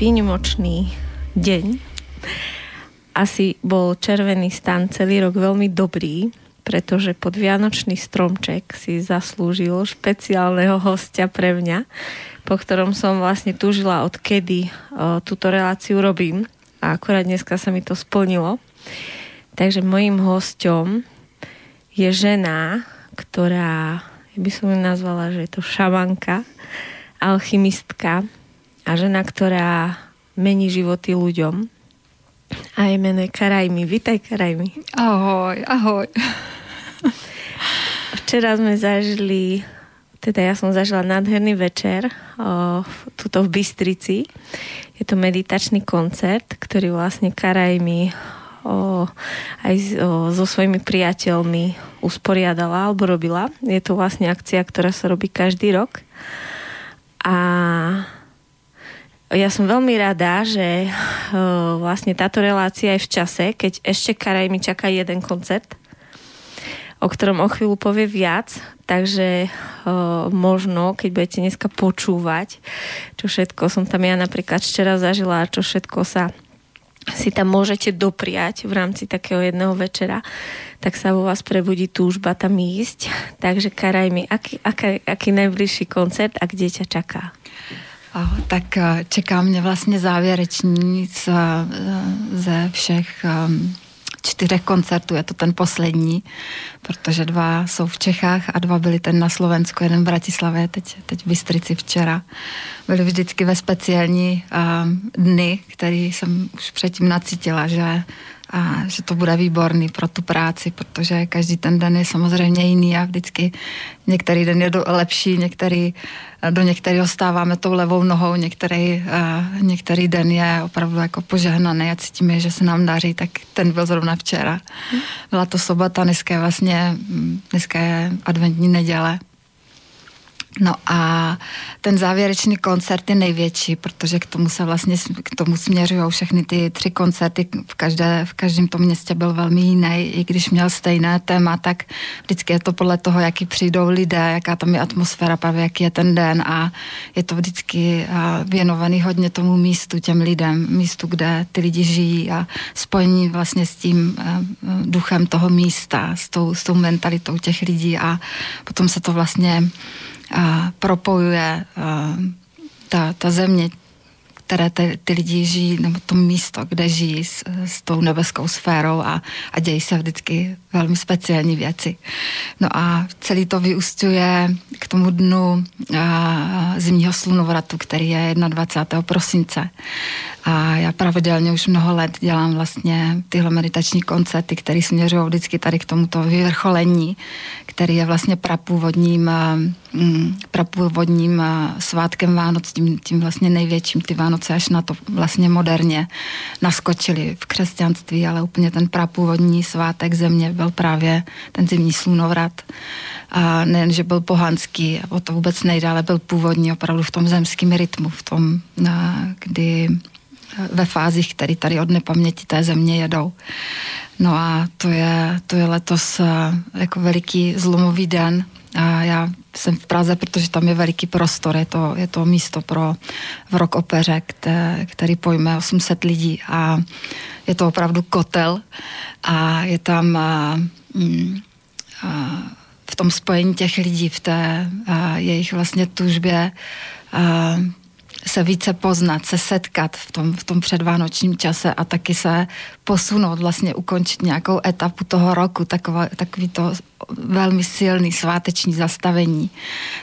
výnimočný deň. Asi bol červený stan celý rok veľmi dobrý, pretože pod Vianočný stromček si zaslúžil špeciálneho hostia pre mňa, po ktorom som vlastne túžila odkedy o, túto reláciu robím a akorát dneska sa mi to splnilo. Takže mojím hostom je žena, ktorá by som ju nazvala, že je to šamanka, alchymistka a žena, ktorá mení životy ľuďom. A je meno je Karajmi. Vítaj, Karajmi. Ahoj, ahoj. Včera sme zažili, teda ja som zažila nádherný večer o, tuto v Bystrici. Je to meditačný koncert, ktorý vlastne Karajmi o, aj o, so svojimi priateľmi usporiadala alebo robila. Je to vlastne akcia, ktorá sa robí každý rok. A ja som veľmi rada, že o, vlastne táto relácia je v čase, keď ešte Karaj mi čaká jeden koncert, o ktorom o chvíľu povie viac, takže o, možno, keď budete dneska počúvať, čo všetko som tam ja napríklad včera zažila, čo všetko sa si tam môžete dopriať v rámci takého jedného večera, tak sa vo vás prebudí túžba tam ísť. Takže Karaj mi, aký, aký, aký najbližší koncert a kde ťa čaká? Tak eh, čeká mě vlastně závěrečníc eh, ze všech ehm, čtyřech koncertů, je to ten poslední, protože dva jsou v Čechách a dva byly ten na Slovensku, jeden v Bratislavě, teď, teď v Bystrici včera. Byly vždycky ve speciální uh, dny, který jsem už předtím nacítila, že a že to bude výborný pro tu práci, protože každý ten den je samozřejmě jiný a vždycky některý den je do, lepší, některý, do některého stáváme tou levou nohou, některý, uh, některý den je opravdu jako požehnaný a cítíme, že se nám daří, tak ten byl zrovna včera. Byla to sobota, dneska je vlastně, dneska je adventní neděle, No a ten závěrečný koncert je největší, protože k tomu se vlastně k tomu směřují všechny ty tři koncerty. V, každé, v každém tom městě byl velmi jiný, i když měl stejné téma, tak vždycky je to podle toho, jaký přijdou lidé, jaká tam je atmosféra, právě jaký je ten den a je to vždycky věnovaný hodně tomu místu, těm lidem, místu, kde ty lidi žijí a spojení vlastně s tím duchem toho místa, s tou, s tou mentalitou těch lidí a potom se to vlastně propojuje ta, ta země, které ty, ty lidi žijí, nebo to místo, kde žijí s, s tou nebeskou sférou a, a dějí se vždycky velmi speciální věci. No a celý to vyústuje k tomu dnu a, zimního slunovratu, který je 21. prosince. A já pravidelně už mnoho let dělám vlastně tyhle meditační koncerty, které směřují vždycky tady k tomuto vyvrcholení, který je vlastně prapůvodním, mm, prapůvodním svátkem Vánoc, tím, tím vlastně největším. Ty Vánoce až na to vlastně moderně naskočili v křesťanství, ale úplně ten prapůvodní svátek země byl právě ten zimní slunovrat. A nejen, že byl pohanský, o to vůbec nejde, ale byl původní opravdu v tom zemském rytmu, v tom, kdy ve fázích, které tady od nepaměti té země jedou. No a to je, to je letos jako veliký zlomový den a já jsem v Praze, protože tam je veliký prostor, je to, je to místo pro v rock opeře, který pojme 800 lidí a je to opravdu kotel a je tam a, mm, a, v tom spojení těch lidí, v té a, jejich vlastně tužbě a, se více poznat, se setkat v tom, v tom předvánočním čase a taky se posunout, vlastně ukončit nějakou etapu toho roku, taková, takový to velmi silný sváteční zastavení,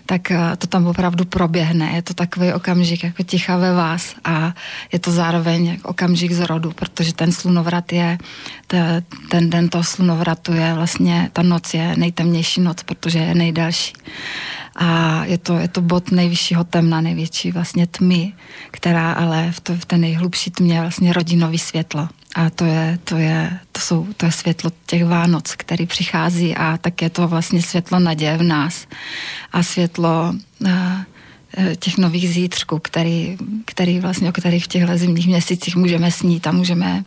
tak eh, to tam opravdu proběhne. Je to takový okamžik jako ticha ve vás a je to zároveň okamžik z rodu, protože ten slunovrat je, ten den toho slunovratu je vlastně, ta noc je nejtemnější noc, protože je nejdelší a je to, je to bod nejvyššího temna, největší vlastně tmy, která ale v, to, v té nejhlubší tmě vlastně rodí nový světlo. A to je, to je, to jsou, to je světlo těch Vánoc, který přichází a tak je to vlastně světlo naděje v nás a světlo e, těch nových zítřků, který, který vlastně, o kterých v těchto zimních měsících můžeme snít a můžeme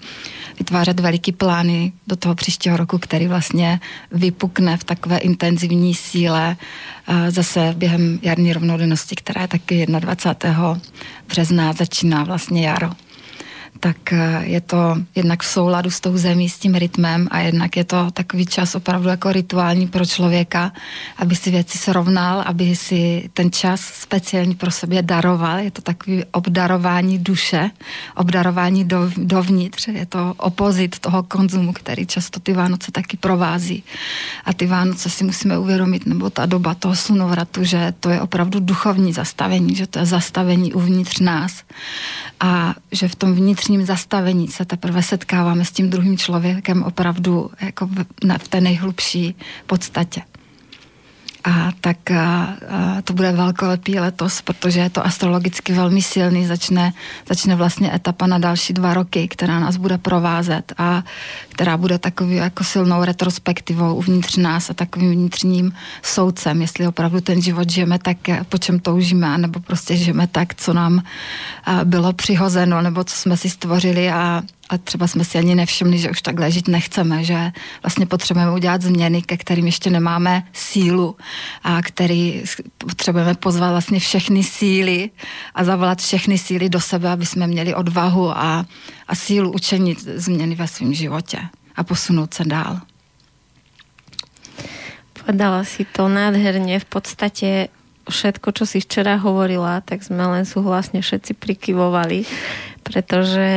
vytvářet veliký plány do toho příštího roku, který vlastně vypukne v takové intenzivní síle zase během jarní rovnodennosti, která je taky 21. března začíná vlastně jaro tak eh, je to jednak v souladu s tou zemí, s tím rytmem a jednak je to takový čas opravdu jako rituální pro člověka, aby si věci srovnal, aby si ten čas speciálně pro sebe daroval. Je to takový obdarování duše, obdarování do, dovnitř. Je to opozit toho konzumu, který často ty Vánoce taky provází. A ty Vánoce si musíme uvědomit, nebo ta doba toho slunovratu, že to je opravdu duchovní zastavení, že to je zastavení uvnitř nás a že v tom vnitřním zastavení se teprve setkáváme s tím druhým člověkem opravdu jako v, v té nejhlubší podstatě. A tak a, a to bude velkolepý letos, protože je to astrologicky velmi silný. Začne, začne vlastně etapa na další dva roky, která nás bude provázet a která bude takový jako silnou retrospektivou uvnitř nás a takovým vnitřním soudcem, jestli opravdu ten život žijeme tak, po čem toužíme, nebo prostě žijeme tak, co nám bylo přihozeno, nebo co jsme si stvořili a a třeba jsme si ani nevšimli, že už takhle žít nechceme, že vlastně potřebujeme udělat změny, ke kterým ještě nemáme sílu a který potřebujeme pozvat vlastně všechny síly a zavolat všechny síly do sebe, aby jsme měli odvahu a, a sílu učenit změny ve svém životě a posunout se dál. Povedala si to nádherne. V podstate všetko, čo si včera hovorila, tak sme len súhlasne všetci prikyvovali, pretože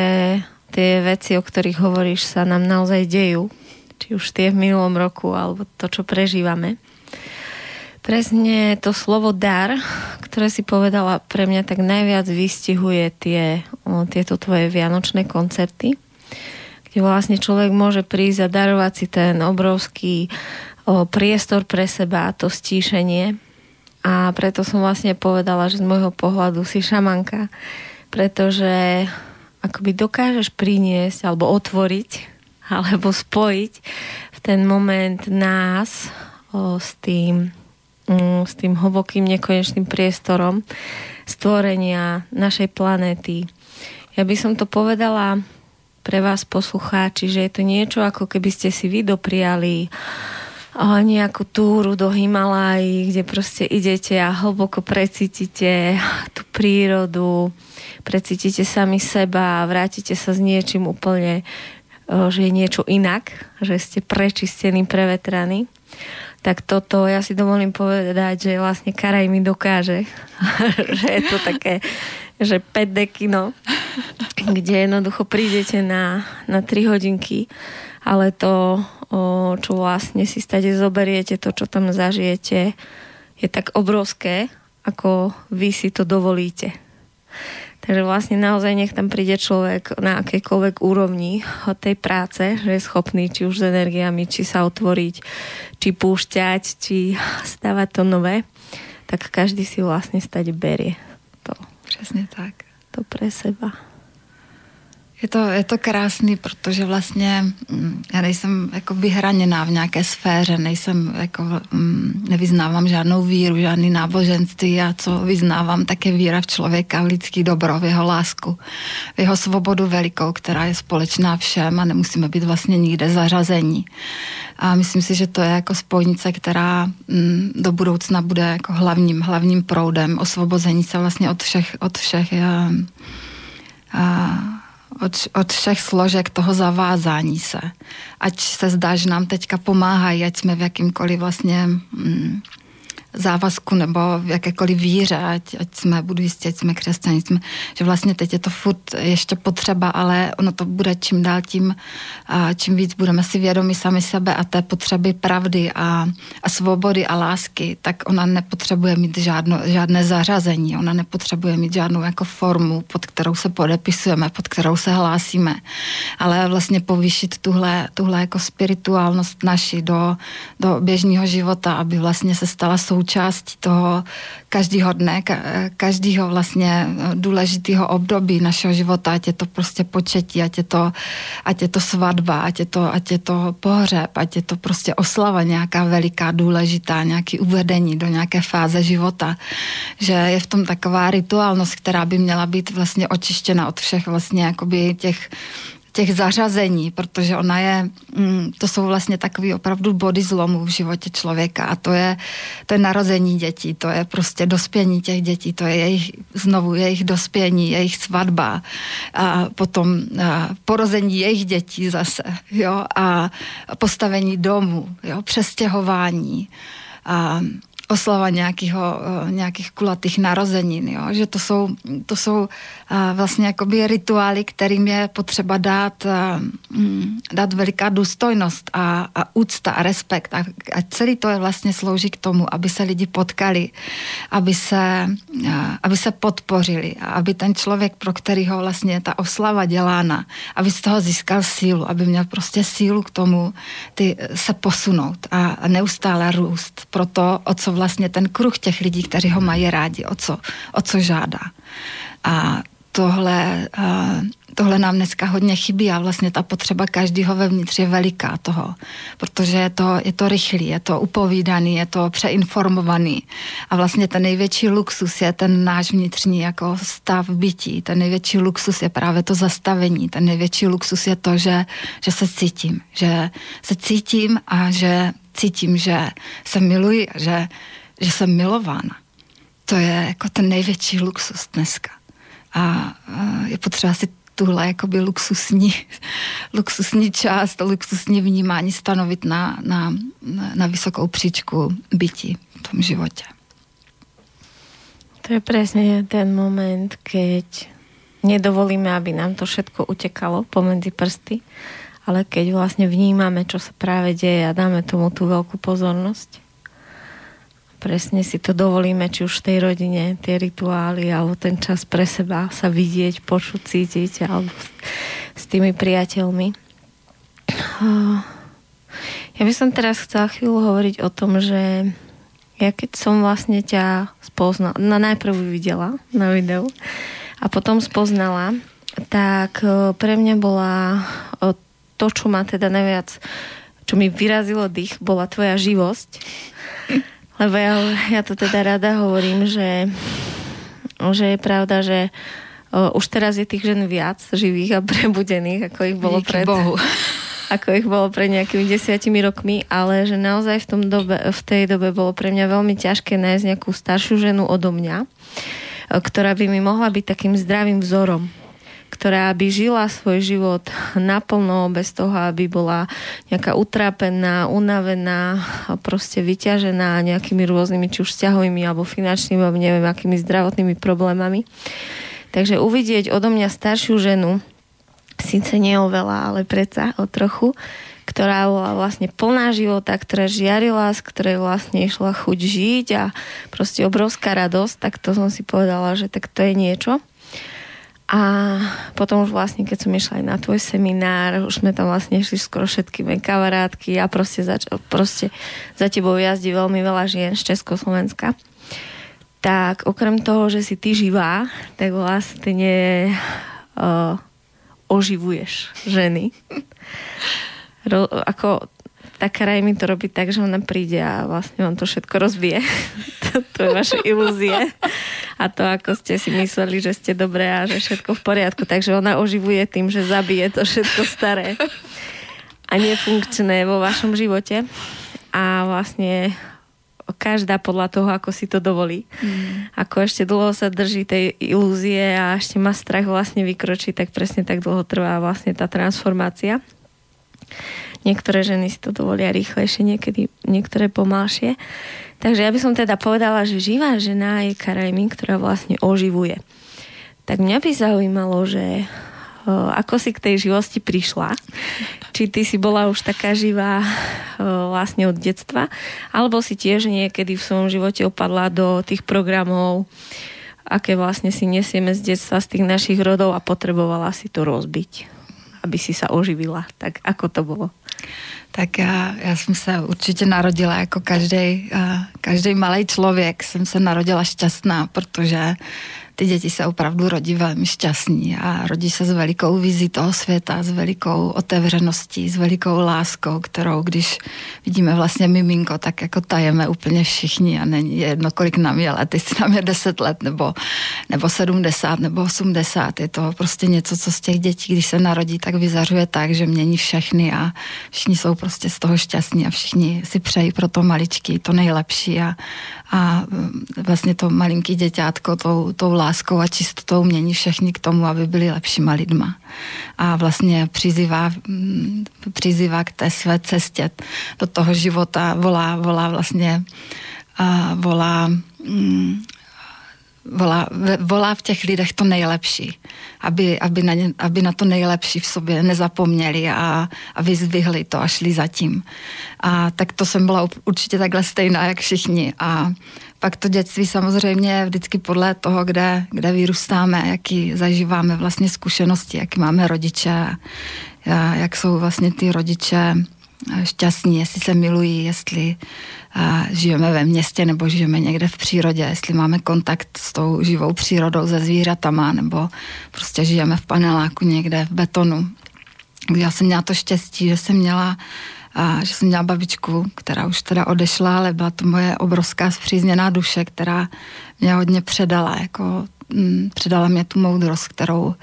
tie veci, o ktorých hovoríš, sa nám naozaj dejú. Či už tie v minulom roku, alebo to, čo prežívame. Presne to slovo dar, ktoré si povedala, pre mňa tak najviac vystihuje tie, o, tieto tvoje vianočné koncerty, kde vlastne človek môže prísť a darovať si ten obrovský o, priestor pre seba, to stíšenie. A preto som vlastne povedala, že z môjho pohľadu si šamanka, pretože akoby dokážeš priniesť alebo otvoriť alebo spojiť v ten moment nás o, s tým mm, s tým hlbokým nekonečným priestorom stvorenia našej planéty. Ja by som to povedala pre vás poslucháči, že je to niečo ako keby ste si vy dopriali nejakú túru do Himalají, kde proste idete a hlboko precítite tú prírodu, precítite sami seba a vrátite sa s niečím úplne, že je niečo inak, že ste prečistení, prevetraní. Tak toto ja si dovolím povedať, že vlastne Karaj mi dokáže, že je to také, že 5 dekino, kde jednoducho prídete na, na 3 hodinky, ale to, čo vlastne si stade zoberiete, to, čo tam zažijete, je tak obrovské, ako vy si to dovolíte. Takže vlastne naozaj nech tam príde človek na akejkoľvek úrovni tej práce, že je schopný či už s energiami, či sa otvoriť, či púšťať, či stavať to nové, tak každý si vlastne stať berie to. Přesně tak. To pre seba. Je to, je to krásný, protože vlastně mm, já nejsem jako vyhraněná v nějaké sféře, nejsem jako, mm, nevyznávám žádnou víru, žádný náboženství. Já co vyznávám, tak je víra v člověka, v lidský dobro, v jeho lásku, v jeho svobodu velikou, která je společná všem a nemusíme být vlastně nikde zařazení. A myslím si, že to je jako spojnice, která mm, do budoucna bude jako hlavním, hlavním proudem osvobození se vlastně od všech, od všech a, a, od, od všech složek toho zavázání se. Ať se zdá, že nám teďka pomáhají, ať jsme v jakýmkoliv vlastně mm, závazku nebo v jakékoliv víře, ať, ať jsme buddhisti, ať jsme křesťani, jsme, že vlastně teď je to furt ještě potřeba, ale ono to bude čím dál tím, a čím víc budeme si vědomi sami sebe a té potřeby pravdy a, a svobody a lásky, tak ona nepotřebuje mít žádno, žádné zařazení, ona nepotřebuje mít žádnou jako formu, pod kterou se podepisujeme, pod kterou se hlásíme, ale vlastně povýšit tuhle, tuhle jako spirituálnost naši do, do běžného života, aby vlastně se stala sou součástí toho každého dne, každého vlastně důležitého období našeho života, ať je to prostě početí, ať je to, ať je to svatba, ať je to, ať je to pohřeb, ať je to prostě oslava nějaká veliká, důležitá, nějaký uvedení do nějaké fáze života, že je v tom taková rituálnost, která by měla být vlastně očištěna od všech vlastně jakoby těch těch zařazení, protože ona je, mm, to jsou vlastně takový opravdu body zlomu v životě člověka a to je, to je narození dětí, to je prostě dospění těch dětí, to je jejich, znovu jejich dospění, jejich svatba a potom a porození jejich dětí zase, jo, a postavení domu, jo, přestěhování a oslava nějakého, eh, nějakých kulatých narozenin, jo? že to jsou, to jsou eh, vlastně jakoby rituály, kterým je potřeba dát, eh, mm, dát veliká důstojnost a, a úcta a respekt a, a celý to je vlastně slouží k tomu, aby se lidi potkali, aby se, aby se podpořili a aby ten člověk, pro kterého vlastně ta oslava dělána, aby z toho získal sílu, aby měl prostě sílu k tomu ty, se posunout a, a neustále růst pro to, o co vlastně ten kruh těch lidí, kteří ho mají rádi, o co, o co žádá. A tohle, tohle nám dneska hodně chybí a vlastně ta potřeba každého vevnitř je veliká toho, protože je to, je to rychlý, je to upovídaný, je to přeinformovaný a vlastně ten největší luxus je ten náš vnitřní jako stav bytí, ten největší luxus je právě to zastavení, ten největší luxus je to, že, že se cítím, že se cítím a že cítím, že se miluji a že, že jsem milována. To je jako ten největší luxus dneska. A je potřeba si tuhle jakoby luxusní, luxusní část, luxusní vnímání stanovit na, na, na vysokou příčku bytí v tom životě. To je presne ten moment, keď nedovolíme, aby nám to všetko utekalo pomedzi prsty, ale keď vlastne vnímame, čo sa práve deje a dáme tomu tú veľkú pozornosť, presne si to dovolíme, či už v tej rodine, tie rituály, alebo ten čas pre seba sa vidieť, počuť, cítiť, alebo s, s tými priateľmi. Ja by som teraz chcela chvíľu hovoriť o tom, že ja keď som vlastne ťa spoznala, no najprv videla na videu a potom spoznala, tak e, pre mňa bola to, čo ma teda najviac, čo mi vyrazilo dých, bola tvoja živosť. Lebo ja, ja to teda rada hovorím, že, že je pravda, že o, už teraz je tých žen viac živých a prebudených, ako ich bolo Díky pred... Bohu. ako ich bolo pred nejakými desiatimi rokmi, ale že naozaj v, tom dobe, v tej dobe bolo pre mňa veľmi ťažké nájsť nejakú staršiu ženu odo mňa, ktorá by mi mohla byť takým zdravým vzorom ktorá by žila svoj život naplno, bez toho, aby bola nejaká utrápená, unavená, proste vyťažená nejakými rôznymi, či už vzťahovými, alebo finančnými, alebo neviem, akými zdravotnými problémami. Takže uvidieť odo mňa staršiu ženu, síce nie o veľa, ale predsa o trochu, ktorá bola vlastne plná života, ktorá žiarila, z ktorej vlastne išla chuť žiť a proste obrovská radosť, tak to som si povedala, že tak to je niečo. A potom už vlastne, keď som išla aj na tvoj seminár, už sme tam vlastne išli skoro všetky moje kamarátky a proste, zač- proste za tebou jazdí veľmi veľa žien z Československa. Tak okrem toho, že si ty živá, tak vlastne uh, oživuješ ženy. Ro- ako tá kraj mi to robí tak, že ona príde a vlastne on to všetko rozbije. to, to je vaše ilúzie. A to, ako ste si mysleli, že ste dobré a že všetko v poriadku. Takže ona oživuje tým, že zabije to všetko staré a nefunkčné vo vašom živote. A vlastne každá podľa toho, ako si to dovolí. Mm. Ako ešte dlho sa drží tej ilúzie a ešte má strach vlastne vykročiť, tak presne tak dlho trvá vlastne tá transformácia. Niektoré ženy si to dovolia rýchlejšie, niekedy niektoré pomalšie. Takže ja by som teda povedala, že živá žena je karajmi, ktorá vlastne oživuje. Tak mňa by zaujímalo, že ako si k tej živosti prišla. Či ty si bola už taká živá vlastne od detstva, alebo si tiež niekedy v svojom živote opadla do tých programov, aké vlastne si nesieme z detstva, z tých našich rodov a potrebovala si to rozbiť, aby si sa oživila. Tak ako to bolo? Tak já, já jsem se určitě narodila jako každý, každý malý člověk. Jsem se narodila šťastná, protože ty děti se opravdu rodí velmi šťastní a rodí se s velikou vizí toho světa, s velikou otevřeností, s velikou láskou, kterou když vidíme vlastně miminko, tak jako tajeme úplně všichni a není jedno, kolik nám je let, jestli nám je 10 let nebo, nebo 70 nebo 80. Je to prostě něco, co z těch dětí, když se narodí, tak vyzařuje tak, že mění všechny a všichni jsou prostě z toho šťastní a všichni si přejí pro to maličky to nejlepší a, a vlastně to malinký děťátko tou, tou láskou a čistotou mění všechny k tomu, aby byli lepšíma lidma. A vlastně přizývá, mm, přizývá k té své cestě do toho života, volá, volá vlastně a volá mm, volá, volá v těch lidech to nejlepší, aby, aby, na, ně, aby na to nejlepší v sobě nezapomněli a, a vyzvihli to a šli za tím. A tak to jsem byla určitě takhle stejná, jak všichni. A pak to dětství samozřejmě vždycky podle toho, kde, kde vyrůstáme, jaký zažíváme vlastně zkušenosti, jaký máme rodiče, jak jsou vlastně ty rodiče šťastní, jestli se milují, jestli žijeme ve městě nebo žijeme někde v přírodě, jestli máme kontakt s tou živou přírodou, se zvířatama, nebo prostě žijeme v paneláku někde v betonu. Já jsem měla to štěstí, že jsem měla a že jsem měla babičku, která už teda odešla, ale byla to moje obrovská zpřízněná duše, která mě hodně předala, jako m, předala mě tu moudrost, kterou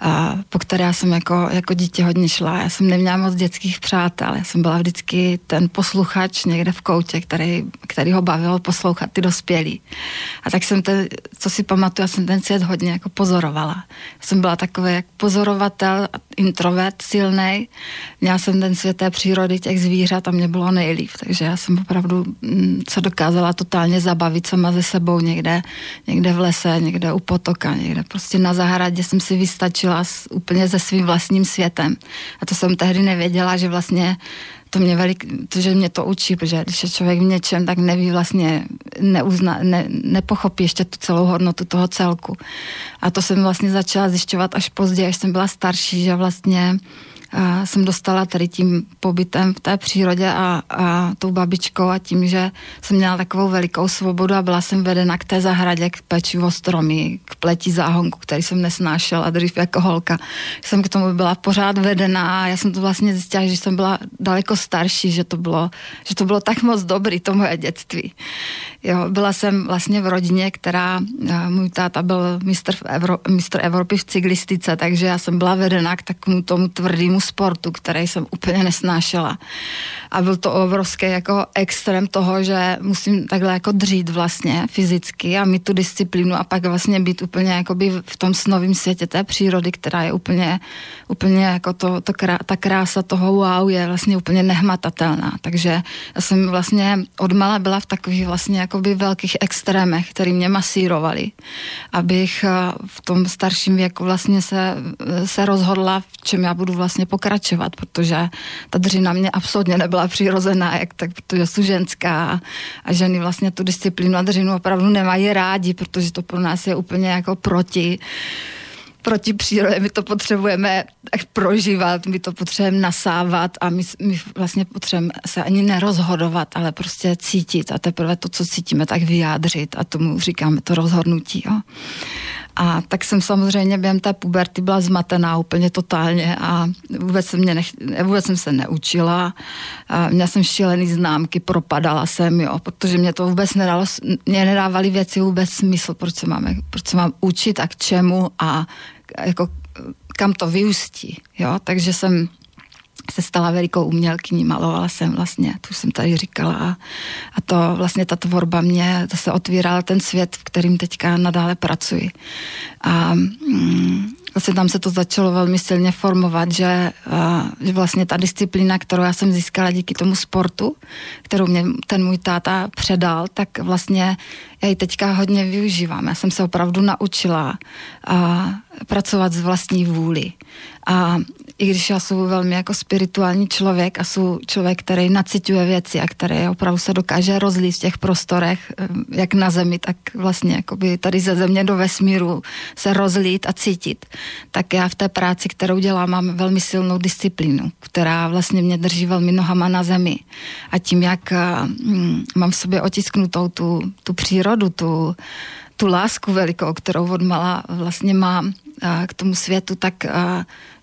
a po které jsem jako, jako dítě hodně šla. Já jsem neměla moc dětských přátel, já jsem byla vždycky ten posluchač někde v koutě, který, který ho bavilo poslouchat ty dospělí. A tak jsem ten, co si pamatuju, já jsem ten svět hodně jako pozorovala. Já jsem byla takový jak pozorovatel, introvert silný. Měla jsem ten svět té přírody, těch zvířat a mě bylo nejlíp. Takže já jsem opravdu mm, se dokázala totálně zabavit sama ze sebou někde, někde v lese, někde u potoka, někde prostě na zahradě jsem si vystačila skončila s, úplně se svým vlastním světem. A to jsem tehdy nevěděla, že vlastně to mě velik, to, že mě to učí, protože když je člověk v něčem, tak neví vlastně, neuzna, ne, nepochopí ještě tu celou hodnotu toho celku. A to jsem vlastně začala zjišťovat až později, až jsem byla starší, že vlastně a jsem dostala tady tím pobytem v té přírodě a, a tou babičkou a tím, že jsem měla takovou velikou svobodu a byla jsem vedena k té zahradě, k pečivo stromy, k pleti záhonku, který jsem nesnášela dřív jako holka. Jsem k tomu byla pořád vedená a já jsem to vlastně zjistila, že jsem byla daleko starší, že to bylo, že to bylo tak moc dobrý, to moje dětství. Jo, byla jsem vlastně v rodině, která, můj táta byl mistr, Evro, mistr Evropy v cyklistice, takže já jsem byla vedena k takovému tomu tvrdému sportu, který jsem úplně nesnášela. A byl to obrovský jako extrém toho, že musím takhle jako dřít vlastně fyzicky a mít tu disciplínu a pak vlastně být úplně jakoby v tom snovém světě té přírody, která je úplně, úplně jako to, to krá, ta krása toho wow je vlastně úplně nehmatatelná. Takže já jsem vlastně odmala byla v takových vlastně jakoby velkých extrémech, který mě masírovali, abych eh, v tom starším věku vlastně se, se rozhodla, v čem já budu vlastně pokračovat, protože ta dřina mě absolutně nebyla přirozená, jak tak, protože jsou ženská a ženy vlastně tu disciplínu a dřinu opravdu nemají rádi, protože to pro nás je úplně jako proti proti přírodě, my to potřebujeme prožívat, my to potřebujeme nasávat a my, my vlastně potřebujeme se ani nerozhodovat, ale prostě cítit a teprve to, co cítíme, tak vyjádřit a tomu říkáme to rozhodnutí. Jo. A tak jsem samozřejmě během té puberty byla zmatená úplně totálně a vůbec, jsem, mě nech, vůbec jsem se neučila. A měla jsem šílený známky, propadala jsem, jo, protože mě to vůbec nedalo, mě nedávaly věci vůbec smysl, proč se, máme, proč se mám učit a k čemu a jako kam to vyústí, jo, takže jsem se stala velikou umělkyní, malovala jsem vlastně, to už jsem tady říkala a, a to vlastně ta tvorba mě, to se otvírala ten svět, v kterým teďka nadále pracuji. A mm, vlastně tam se to začalo velmi silně formovat, že, a, že vlastně ta disciplína, kterou já jsem získala díky tomu sportu, kterou mě ten můj táta předal, tak vlastně já ji teďka hodně využívám. Já jsem se opravdu naučila a, pracovat z vlastní vůli. A i když já jsem velmi jako spirituální člověk a jsem člověk, který naciťuje věci a který opravdu se dokáže rozlít v těch prostorech, jak na zemi, tak vlastně jakoby tady ze země do vesmíru se rozlít a cítit, tak já v té práci, kterou dělám, mám velmi silnou disciplínu, která vlastně mě drží velmi nohama na zemi. A tím, jak mám v sobě otisknutou tu, tu přírodu, tu, tu lásku velikou, kterou od mala vlastně mám k tomu světu, tak,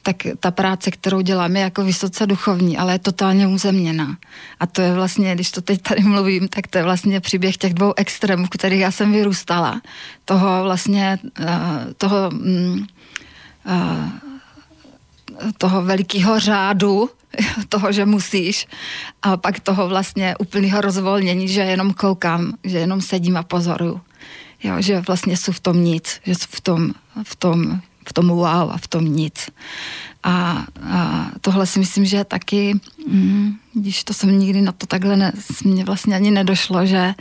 tak ta práce, kterou dělám, je jako vysoce duchovní, ale je totálně uzemněná. A to je vlastně, když to teď tady mluvím, tak to je vlastně příběh těch dvou extrémů, kterých já jsem vyrůstala. Toho vlastně, toho, mm, toho velikého řádu, toho, že musíš a pak toho vlastně úplného rozvolnění, že jenom koukám, že jenom sedím a pozoruju. Jo, že vlastně jsou v tom nic, že jsou v tom, v tom, v tom wow a v tom nic. A, a tohle si myslím, že taky, mm, když to jsem nikdy na to takhle, ne, mě vlastně ani nedošlo, že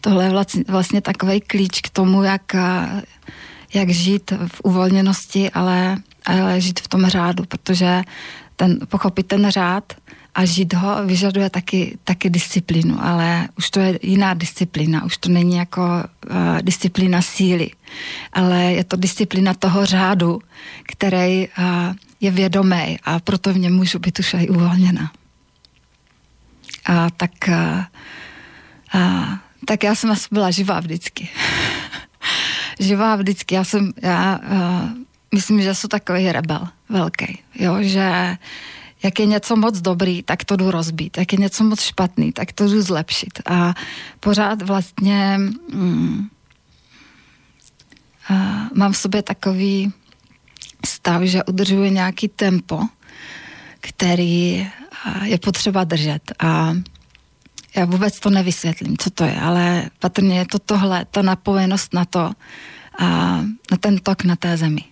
tohle je vlastně, vlastně takový klíč k tomu, jak, jak žít v uvolněnosti, ale, ale žít v tom řádu, protože ten, pochopit ten řád a žít ho vyžaduje taky, taky disciplínu, ale už to je jiná disciplína, už to není jako uh, disciplína síly, ale je to disciplína toho řádu, který uh, je vědomý a proto v něm můžu být už i uvolněna. A tak, uh, uh, tak já jsem asi byla živá vždycky. živá vždycky. Já jsem, já uh, myslím, že jsem takový rebel velký, jo, že jak je něco moc dobrý, tak to jdu rozbít. Jak je něco moc špatný, tak to jdu zlepšit. A pořád vlastně mm, a mám v sobě takový stav, že udržuje nějaký tempo, který je potřeba držet. A já vůbec to nevysvětlím, co to je, ale patrně je to tohle, ta napojenost na to, a na ten tok na té zemi.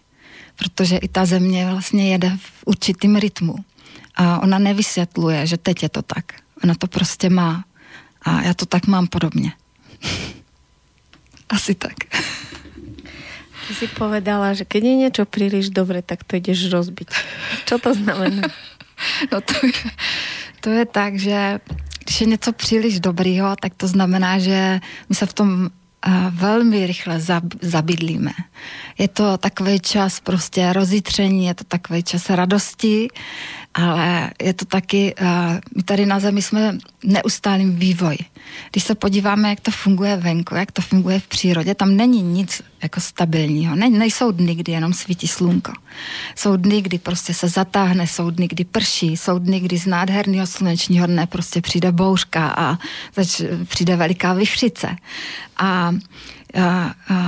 Protože i ta země vlastně jede v určitým rytmu. A ona nevysvětluje, že teď je to tak. Ona to prostě má. A já to tak mám podobně. Asi tak. Ty si povedala, že keď je něco příliš dobré, tak to jdeš rozbit. Co to znamená? No to je, to je tak, že když je něco příliš dobrýho, tak to znamená, že my se v tom velmi rychle zabydlíme. Je to takový čas prostě rozjitření, je to takový čas radosti, ale je to taky, my tady na Zemi jsme neustálým vývoj. Když se podíváme, jak to funguje venku, jak to funguje v přírodě, tam není nic jako stabilního. Ne, nejsou dny, kdy jenom svítí slunko. Jsou dny, kdy prostě se zatáhne, jsou dny, kdy prší, jsou dny, kdy z nádherného slunečního dne prostě přijde bouřka a zač, přijde veliká vychřice. A, a, a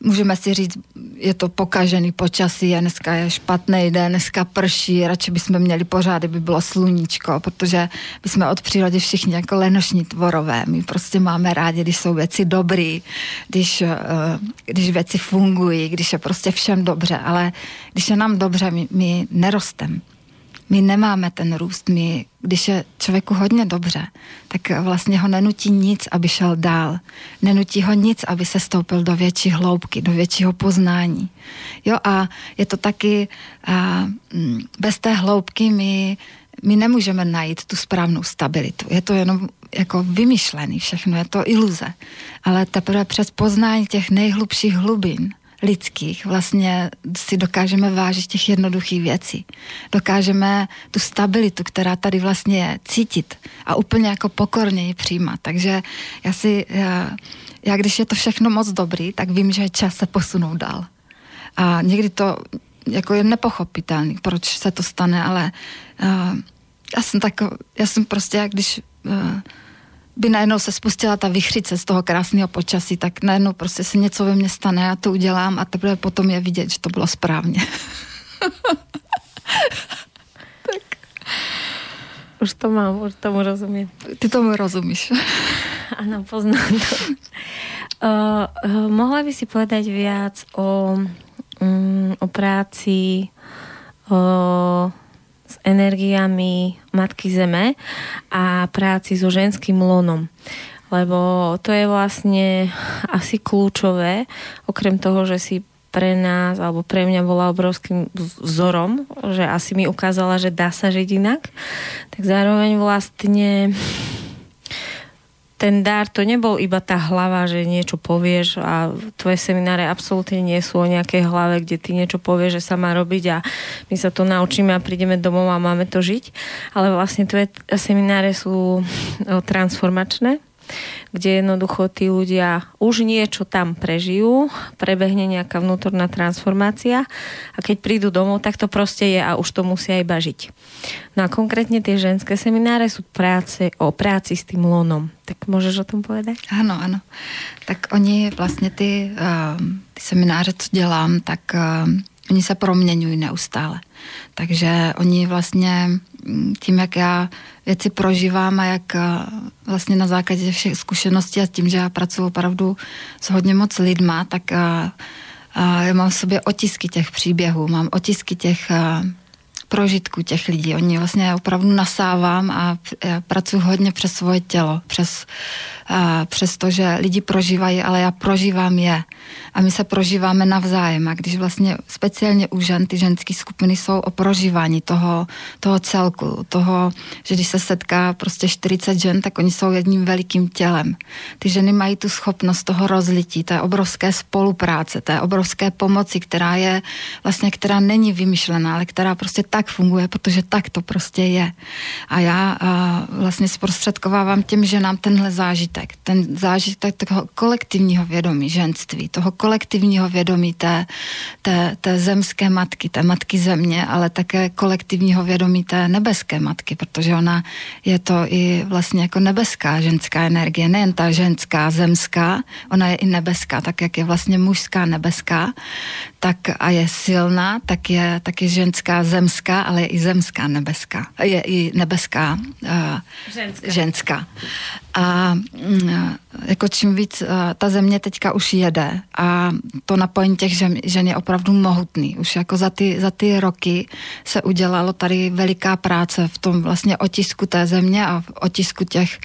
můžeme si říct, je to pokažený počasí a dneska je špatný den, dneska prší, radši bychom měli pořád, kdyby bylo sluníčko, protože my jsme od přírody všichni jako lenošní tvorové. My prostě máme rádi, když jsou věci dobrý, když, eh, když věci fungují, když je prostě všem dobře, ale když je nám dobře, my, my nerostem my nemáme ten růst. My, když je člověku hodně dobře, tak vlastně ho nenutí nic, aby šel dál. Nenutí ho nic, aby se stoupil do větší hloubky, do většího poznání. Jo a je to taky, a, mm, bez té hloubky my, my nemůžeme najít tu správnou stabilitu. Je to jenom jako vymyšlený všechno, je to iluze. Ale teprve přes poznání těch nejhlubších hlubin, lidských vlastně si dokážeme vážit těch jednoduchých věcí. Dokážeme tu stabilitu, která tady vlastně je, cítit a úplně jako pokorně ji přijímat. Takže já si, já, já když je to všechno moc dobrý, tak vím, že je čas se posunout dál. A někdy to jako je nepochopitelný, proč se to stane, ale uh, já jsem tak, já jsem prostě, jak když uh, by najednou se spustila ta vychřice z toho krásného počasí, tak najednou prostě se něco ve mně stane, já to udělám a teprve potom je vidět, že to bylo správně. tak. Už to mám, už tomu rozumím. Ty tomu rozumíš. Ano, poznám to. Uh, uh, mohla by si povedať viac o, um, o práci uh, energiami Matky Zeme a práci so ženským lonom. Lebo to je vlastne asi kľúčové, okrem toho, že si pre nás, alebo pre mňa bola obrovským vzorom, že asi mi ukázala, že dá sa žiť inak, tak zároveň vlastne ten dar to nebol iba tá hlava, že niečo povieš a tvoje semináre absolútne nie sú o nejakej hlave, kde ty niečo povieš, že sa má robiť a my sa to naučíme a prídeme domov a máme to žiť. Ale vlastne tvoje semináre sú transformačné kde jednoducho tí ľudia už niečo tam prežijú, prebehne nejaká vnútorná transformácia a keď prídu domov, tak to proste je a už to musia iba žiť. No a konkrétne tie ženské semináre sú práce o práci s tým lonom. Tak môžeš o tom povedať? Ano, ano. Tak oni vlastně ty, uh, ty semináře, co dělám, tak uh, oni se proměňují neustále. Takže oni vlastně tím, jak já věci prožívám a jak eh, vlastně na základě všech zkušeností a tím, že já pracuji opravdu s hodně moc lidma, tak eh, a já mám v sobě otisky těch příběhů, mám otisky těch a, eh, prožitků těch lidí. Oni vlastně opravdu nasávám a pracuji hodně přes svoje tělo, přes přestože lidi prožívají, ale já prožívám je. A my se prožíváme navzájem. A když vlastně speciálně u žen, ty ženské skupiny jsou o prožívání toho, toho celku, toho, že když se setká prostě 40 žen, tak oni jsou jedním velikým tělem. Ty ženy mají tu schopnost toho rozlití, té obrovské spolupráce, té obrovské pomoci, která je vlastně, která není vymyšlená, ale která prostě tak funguje, protože tak to prostě je. A já a vlastně zprostředkovávám těm ženám tenhle zážitek zážitek, ten zážitek toho kolektivního vědomí ženství, toho kolektivního vědomí té, té, té zemské matky, té matky země, ale také kolektivního vědomí té nebeské matky, protože ona je to i vlastně jako nebeská ženská energie, nejen ta ženská zemská, ona je i nebeská, tak jak je vlastně mužská nebeská, tak a je silná, tak je, tak je ženská zemská, ale je i zemská nebeská. Je i nebeská uh, ženská. ženská. A mm, jako čím víc uh, ta země teďka už jede a to napojení těch žen, žen je opravdu mohutný. Už jako za ty, za ty roky se udělalo tady veliká práce v tom vlastně otisku té země a v otisku těch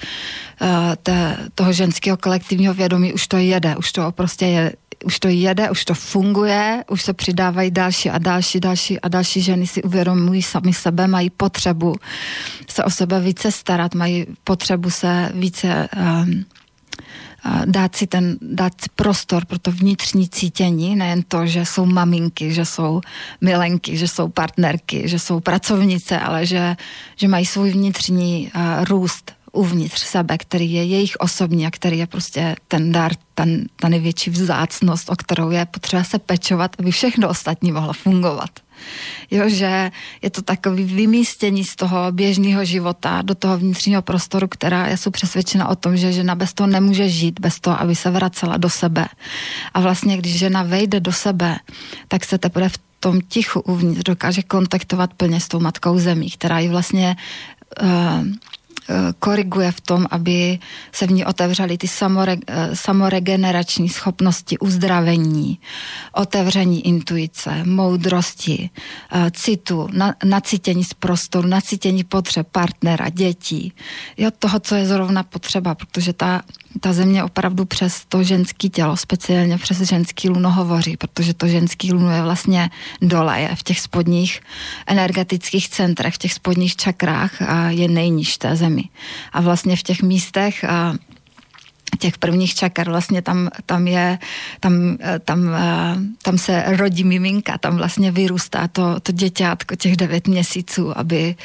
uh, té, toho ženského kolektivního vědomí už to jede, už to prostě je, už to jede, už to funguje, už se přidávají další a další, další a další ženy si uvědomují sami sebe, mají potřebu se o sebe více starat, mají potřebu se více um, dát si ten, dát si prostor pro to vnitřní cítění, nejen to, že jsou maminky, že jsou milenky, že jsou partnerky, že jsou pracovnice, ale že, že mají svůj vnitřní uh, růst, uvnitř sebe, který je jejich osobní a který je prostě ten dar, ten, ta největší vzácnost, o kterou je potřeba se pečovat, aby všechno ostatní mohlo fungovat. Jo, že je to takový vymístění z toho běžného života do toho vnitřního prostoru, která já jsem přesvědčena o tom, že žena bez toho nemůže žít, bez toho, aby se vracela do sebe. A vlastně, když žena vejde do sebe, tak se teprve v tom tichu uvnitř dokáže kontaktovat plně s tou matkou zemí, která ji vlastně uh, koriguje v tom, aby se v ní otevřely ty samore, eh, samoregenerační schopnosti uzdravení, otevření intuice, moudrosti, eh, citu, na, nacítění z prostoru, nacítění potřeb partnera, dětí, jo, toho, co je zrovna potřeba, protože ta ta země opravdu přes to ženský tělo, speciálně přes ženský luno hovoří, protože to ženský luno je vlastně dole, je v těch spodních energetických centrech, v těch spodních čakrách a je nejníž té zemi. A vlastně v těch místech a těch prvních čakr vlastně tam, tam je, tam, tam, tam se rodí miminka, tam vlastně vyrůstá to, to děťátko těch devět měsíců, aby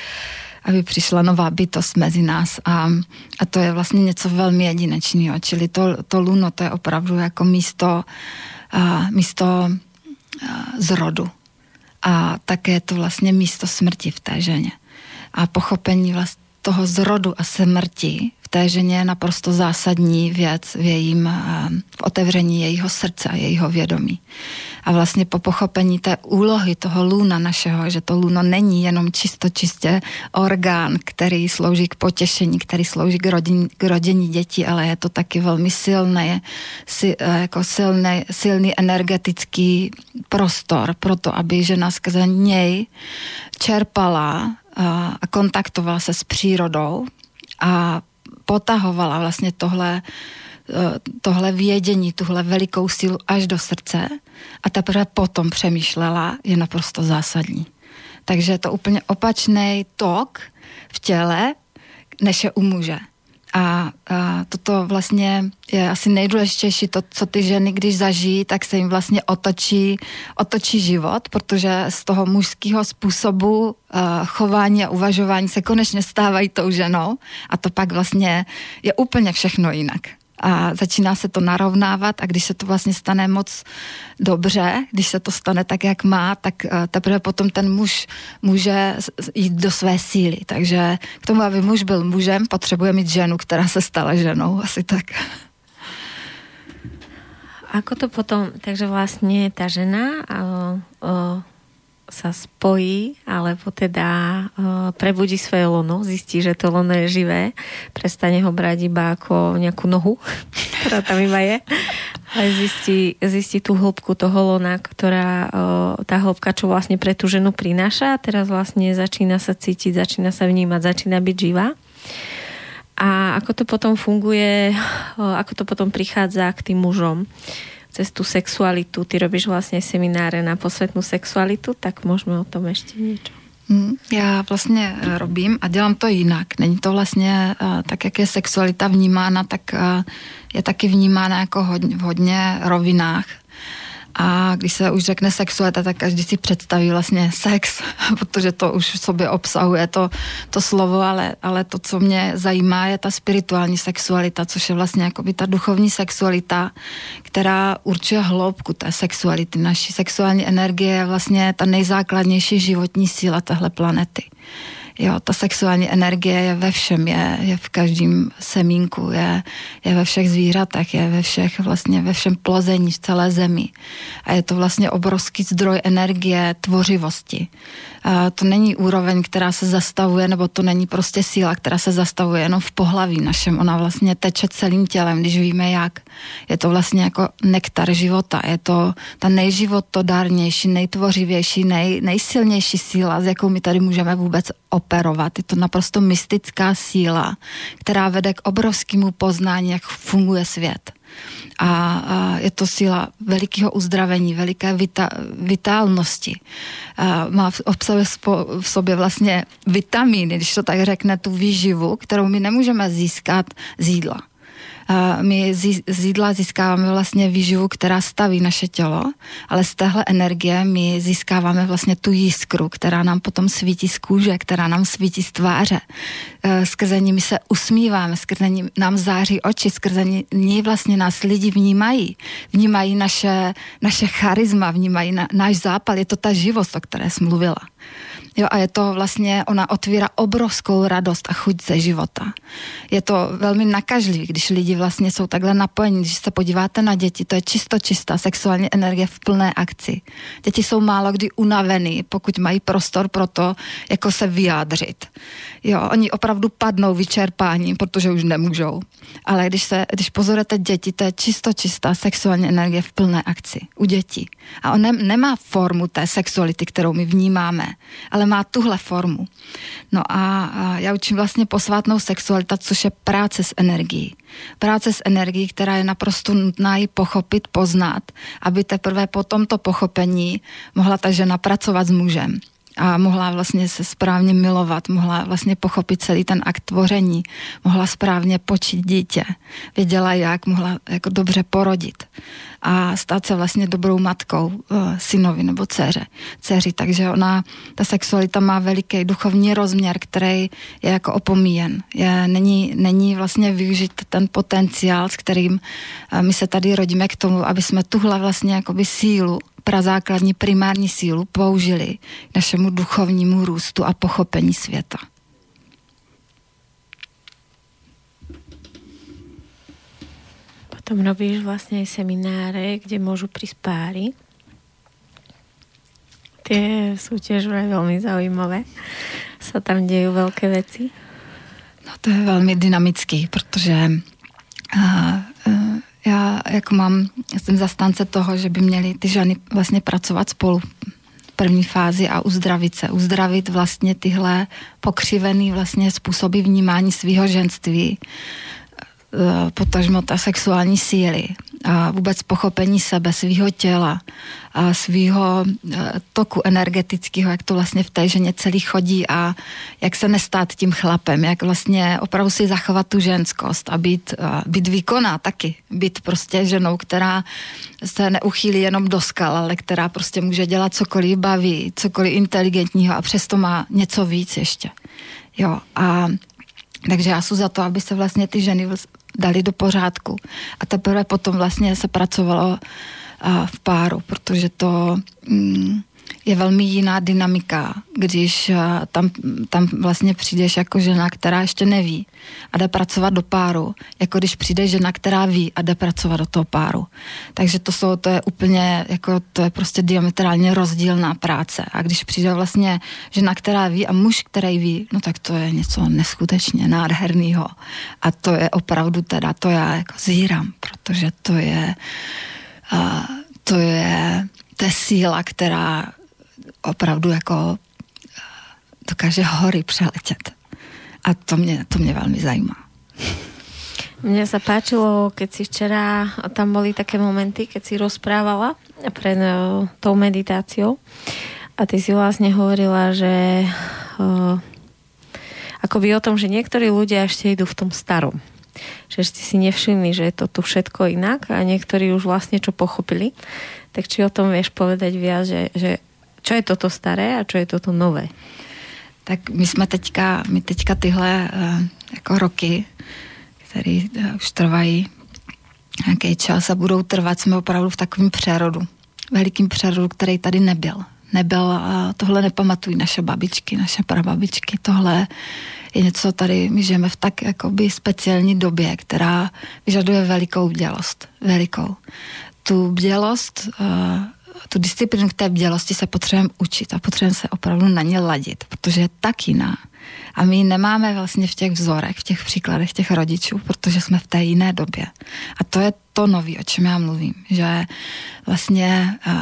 aby přišla nová bytost mezi nás a, a to je vlastně něco velmi jedinečného. Čili to, to luno, to je opravdu jako místo, a, místo a, zrodu. A také je to vlastně místo smrti v té ženě. A pochopení vlastně toho zrodu a smrti té ženě je naprosto zásadní věc v jejím eh, v otevření jejího srdce a jejího vědomí. A vlastně po pochopení té úlohy toho luna našeho, že to luno není jenom čisto čistě orgán, který slouží k potěšení, který slouží k, rodin, k rodění dětí, ale je to taky velmi silné, si, eh, jako silný, silný energetický prostor pro to, aby žena skrze něj čerpala a kontaktovala se s přírodou a potahovala vlastně tohle, eh, tohle vědění, tuhle velikou sílu až do srdce a teprve potom přemýšlela, je naprosto zásadní. Takže je to úplně opačný tok v těle, než je u muže. A, a toto vlastně je asi nejdůležitější, to, co ty ženy, když zažijí, tak se jim vlastně otočí, otočí život, protože z toho mužského způsobu uh, chování a uvažování se konečně stávají tou ženou. A to pak vlastně je úplně všechno jinak a začíná se to narovnávat a když se to vlastně stane moc dobře, když se to stane tak, jak má, tak eh, teprve potom ten muž může jít do své síly. Takže k tomu, aby muž byl mužem, potřebuje mít ženu, která se stala ženou. Asi tak. Ako to potom, takže vlastne tá žena sa spojí, alebo teda uh, prebudí svoje lono, zistí, že to lono je živé, prestane ho brať iba ako nejakú nohu, ktorá tam iba je, ale zistí, zistí tú hĺbku toho lona, ktorá, uh, tá hĺbka, čo vlastne pre tú ženu prináša a teraz vlastne začína sa cítiť, začína sa vnímať, začína byť živá. A ako to potom funguje, uh, ako to potom prichádza k tým mužom. Cez tú sexualitu. Ty robíš vlastně semináře na posvetnú sexualitu, tak můžeme o tom ještě něco. Hmm, já vlastně eh, robím a dělám to jinak. Není to vlastně uh, tak, jak je sexualita vnímána, tak uh, je taky vnímána jako hodně, v hodně rovinách. A když se už řekne sexualita, tak každý si představí vlastně sex, protože to už v sobě obsahuje to, to slovo, ale, ale to, co mě zajímá, je ta spirituální sexualita, což je vlastně jakoby ta duchovní sexualita, která určuje hloubku té sexuality. Naší sexuální energie je vlastně ta nejzákladnější životní síla téhle planety. Jo, ta sexuální energie je ve všem, je, je v každém semínku, je, je ve všech zvířatech, je ve všech vlastně ve všem plození v celé zemi. A je to vlastně obrovský zdroj energie, tvořivosti. To není úroveň, která se zastavuje, nebo to není prostě síla, která se zastavuje jenom v pohlaví našem. Ona vlastně teče celým tělem, když víme jak. Je to vlastně jako nektar života. Je to ta nejživotodárnější, nejtvořivější, nej, nejsilnější síla, s jakou my tady můžeme vůbec operovat. Je to naprosto mystická síla, která vede k obrovskému poznání, jak funguje svět a, a je to síla velikého uzdravení, veliké vita, vitálnosti. A má obsahuje spo, v sobě vlastně vitamíny, když to tak řekne, tu výživu, kterou my nemůžeme získat z jídla my z jídla získáváme vlastně výživu, která staví naše tělo, ale z téhle energie my získáváme vlastně tu jiskru, která nám potom svítí z kůže, která nám svítí z tváře. E, skrze ní my se usmíváme, skrze ní nám září oči, skrze ní vlastně nás lidi vnímají. Vnímají naše, naše charisma, vnímají na, náš zápal. Je to ta živost, o které jsem mluvila. Jo, a je to vlastně, ona otvírá obrovskou radost a chuť ze života. Je to velmi nakažlivý, když lidi vlastně jsou takhle napojení. Když se podíváte na děti, to je čisto čistá sexuální energie v plné akci. Děti jsou málo kdy unavený, pokud mají prostor pro to, jako se vyjádřit. Jo, oni opravdu padnou vyčerpáním, protože už nemůžou. Ale když, se, když pozorujete děti, to je čisto čistá sexuální energie v plné akci u dětí. A on ne, nemá formu té sexuality, kterou my vnímáme, ale má tuhle formu. No a, a já učím vlastně posvátnou sexualitu, což je práce s energií. Práce s energií, která je naprosto nutná ji pochopit, poznat, aby teprve po tomto pochopení mohla ta žena pracovat s mužem a mohla vlastně se správně milovat, mohla vlastně pochopit celý ten akt tvoření, mohla správně počít dítě, věděla jak, mohla jako dobře porodit a stát se vlastně dobrou matkou uh, synovi nebo dceře, dceři. Takže ona, ta sexualita má veliký duchovní rozměr, který je jako opomíjen. Je, není, není vlastně využít ten potenciál, s kterým uh, my se tady rodíme k tomu, aby jsme tuhle vlastně jakoby sílu prazákladní primární sílu použili k našemu duchovnímu růstu a pochopení světa. Potom robíš vlastně semináře, kde můžu prísť páry. Tie sú tiež veľmi zaujímavé. Sa tam dějí velké věci. No to je velmi dynamický, protože uh, uh, já jako mám, já jsem zastánce toho, že by měly ty ženy vlastně pracovat spolu v první fázi a uzdravit se. Uzdravit vlastně tyhle pokřivený vlastně způsoby vnímání svého ženství, eh, potažmo ta sexuální síly a vůbec pochopení sebe, svého těla, a svého e, toku energetického, jak to vlastně v té ženě celý chodí a jak se nestát tím chlapem, jak vlastně opravdu si zachovat tu ženskost a být, a být výkonná taky. Být prostě ženou, která se neuchýlí jenom do skal, ale která prostě může dělat cokoliv baví, cokoliv inteligentního a přesto má něco víc ještě. Jo, a takže já jsem za to, aby se vlastně ty ženy dali do pořádku. A teprve potom vlastně se pracovalo v páru, protože to mm, je velmi jiná dynamika, když tam, tam vlastně přijdeš jako žena, která ještě neví a jde pracovat do páru, jako když přijde žena, která ví a jde pracovat do toho páru. Takže to, jsou, to je úplně, jako to je prostě diametrálně rozdílná práce. A když přijde vlastně žena, která ví a muž, který ví, no tak to je něco neskutečně nádherného. A to je opravdu teda, to já jako zírám, protože to je, a to je, to je síla, která opravdu jako eh, dokáže hory přeletět. A to mě, to mě velmi zajímá. Mne sa páčilo, keď si včera, tam boli také momenty, keď si rozprávala pred uh, tou meditáciou a ty si vlastne hovorila, že uh, akoby o tom, že niektorí ľudia ešte idú v tom starom. Že ste si nevšimli, že je to tu všetko inak a niektorí už vlastne čo pochopili. Tak či o tom vieš povedať viac, že, že čo je toto staré a čo je toto nové? Tak my jsme teďka, my teďka tyhle uh, jako roky, které uh, už trvají nějaký čas a budou trvat, jsme opravdu v takovém přerodu. Velikým přerodu, který tady nebyl. Nebyl, tohle nepamatují naše babičky, naše prababičky, tohle je něco tady, my žijeme v tak jakoby speciální době, která vyžaduje velikou bdělost. Velikou. Tu bdělost uh, tu disciplínu k té bdělosti se potřebujeme učit a potřebujeme se opravdu na ně ladit, protože je tak jiná. A my nemáme vlastně v těch vzorech, v těch příkladech těch rodičů, protože jsme v té jiné době. A to je to nový, o čem já mluvím, že vlastně uh,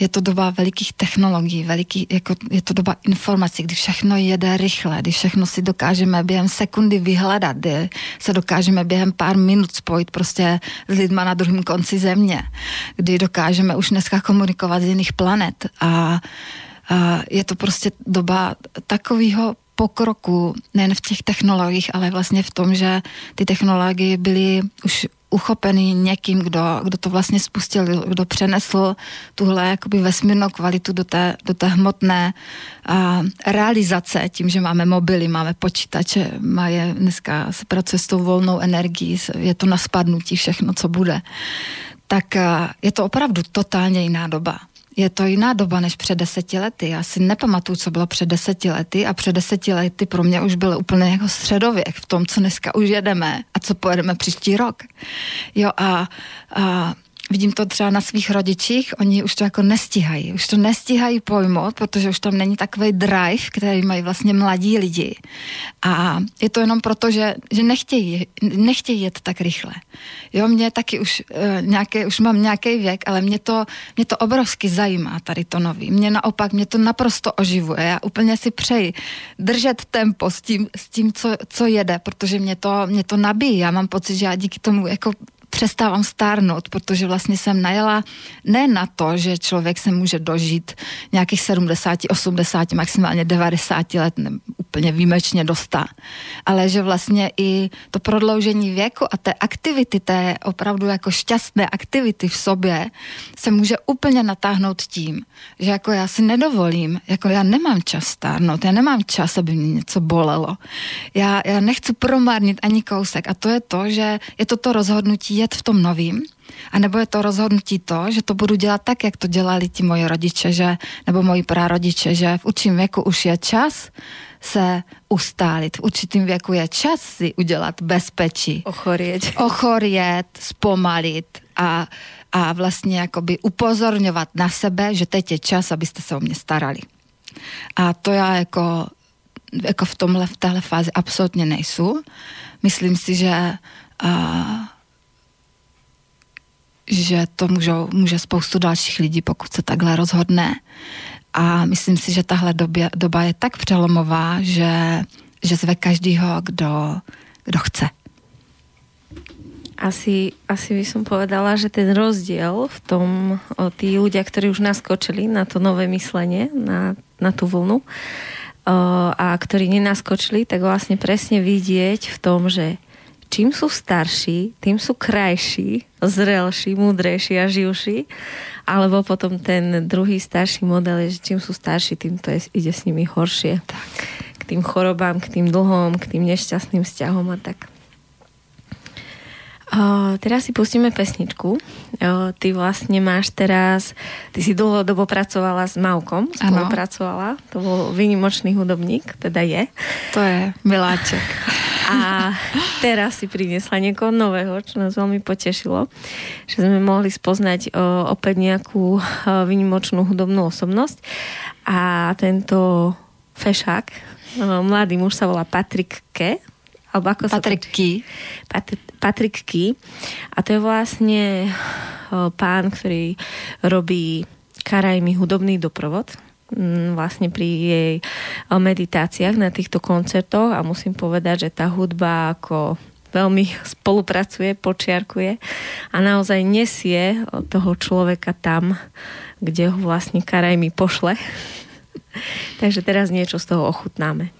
je to doba velikých technologií, veliký, jako je to doba informací, kdy všechno jede rychle, kdy všechno si dokážeme během sekundy vyhledat, kdy se dokážeme během pár minut spojit prostě s lidma na druhém konci země, kdy dokážeme už dneska komunikovat z jiných planet a a je to prostě doba takového pokroku, nejen v těch technologiích, ale vlastně v tom, že ty technologie byly už uchopený někým, kdo, kdo to vlastně spustil, kdo přenesl tuhle jakoby vesmírnou kvalitu do té, do té hmotné a, realizace tím, že máme mobily, máme počítače, má je, dneska se pracuje s tou volnou energií, je to na spadnutí všechno, co bude. Tak a, je to opravdu totálně jiná doba je to jiná doba než před deseti lety. Já si nepamatuju, co bylo před deseti lety a před deseti lety pro mě už byl úplně jako středověk v tom, co dneska už jedeme a co pojedeme příští rok. Jo a, a vidím to třeba na svých rodičích, oni už to jako nestíhají, už to nestíhají pojmout, protože už tam není takový drive, který mají vlastně mladí lidi. A je to jenom proto, že, že nechtějí, nechtějí jet tak rychle. Jo, mě taky už uh, eh, nějaký, už mám nějaký věk, ale mě to, mě to obrovsky zajímá tady to nový. Mě naopak, mě to naprosto oživuje. Já úplně si přeji držet tempo s tím, s tím co, co jede, protože mě to, mě to nabíjí. Já mám pocit, že já díky tomu jako přestávám stárnout, protože vlastně jsem najela ne na to, že člověk se může dožít nějakých 70, 80, maximálně 90 let, ne, úplně výjimečně dostá, ale že vlastně i to prodloužení věku a té aktivity, té opravdu jako šťastné aktivity v sobě se může úplně natáhnout tím, že jako já si nedovolím, jako já nemám čas stárnout, já nemám čas, aby mě něco bolelo. Já, já nechci promarnit ani kousek a to je to, že je to to rozhodnutí jet v tom novým, a nebo je to rozhodnutí to, že to budu dělat tak, jak to dělali ti moji rodiče, že, nebo moji prarodiče, že v určitém věku už je čas se ustálit. V určitém věku je čas si udělat bezpečí. Ochorieť. Ochorieť, zpomalit a, a vlastně jakoby upozorňovat na sebe, že teď je čas, abyste se o mě starali. A to já jako, jako v tomhle, v téhle fázi absolutně nejsou. Myslím si, že a, že to můžou, může spoustu dalších lidí, pokud se takhle rozhodne. A myslím si, že tahle době, doba je tak přelomová, že, že zve každýho, kdo, kdo chce. asi, asi by som povedala, že ten rozdiel v tom, o, tí ľudia, ktorí už naskočili na to nové myslenie, na, na tú vlnu, o, a ktorí nenaskočili, tak vlastne presne vidieť v tom, že čím sú starší, tým sú krajší, zrelší, múdrejší a živší, alebo potom ten druhý starší model je, že čím sú starší, tým to je, ide s nimi horšie. Tak. K tým chorobám, k tým dlhom, k tým nešťastným vzťahom a tak. Uh, teraz si pustíme pesničku. Uh, ty vlastne máš teraz, ty si dlhodobo pracovala s Maukom, spolupracovala. Ano. To bol výnimočný hudobník, teda je. To je miláček. A teraz si priniesla niekoho nového, čo nás veľmi potešilo, že sme mohli spoznať uh, opäť nejakú uh, výnimočnú hudobnú osobnosť. A tento fešák, mladý muž sa volá Patrik Ke, alebo ako Patrick sa Key. Pat- Patrick Key. A to je vlastne pán, ktorý robí Karajmi hudobný doprovod vlastne pri jej meditáciách na týchto koncertoch a musím povedať, že tá hudba ako veľmi spolupracuje, počiarkuje a naozaj nesie toho človeka tam, kde ho vlastne Karajmi pošle. Takže teraz niečo z toho ochutnáme.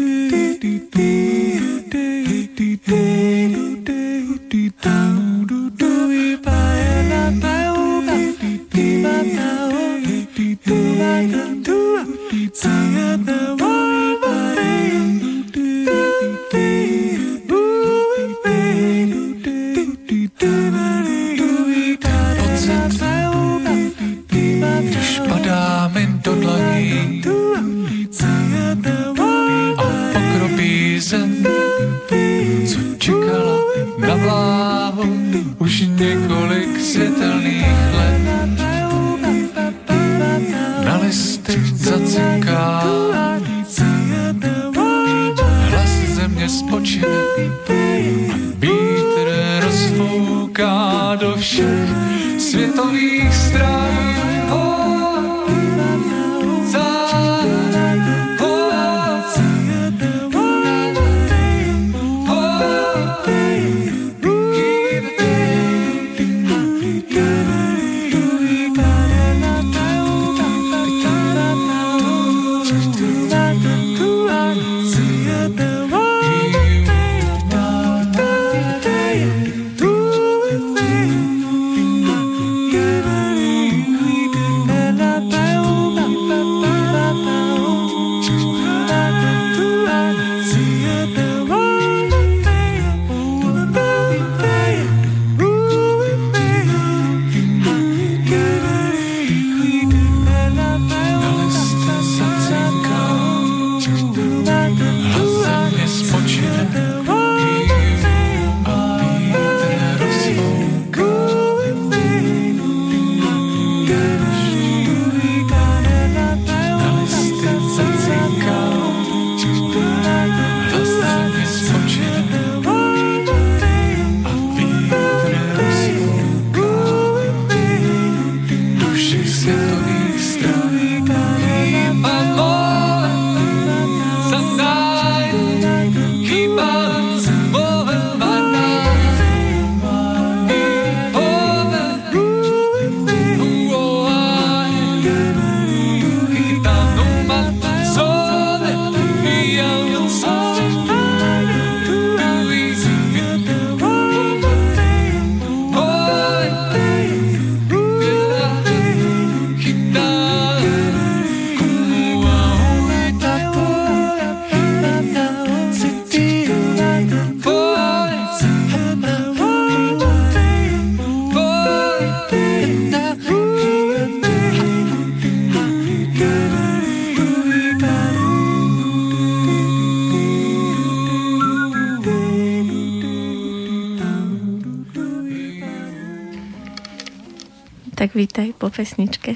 pesničke.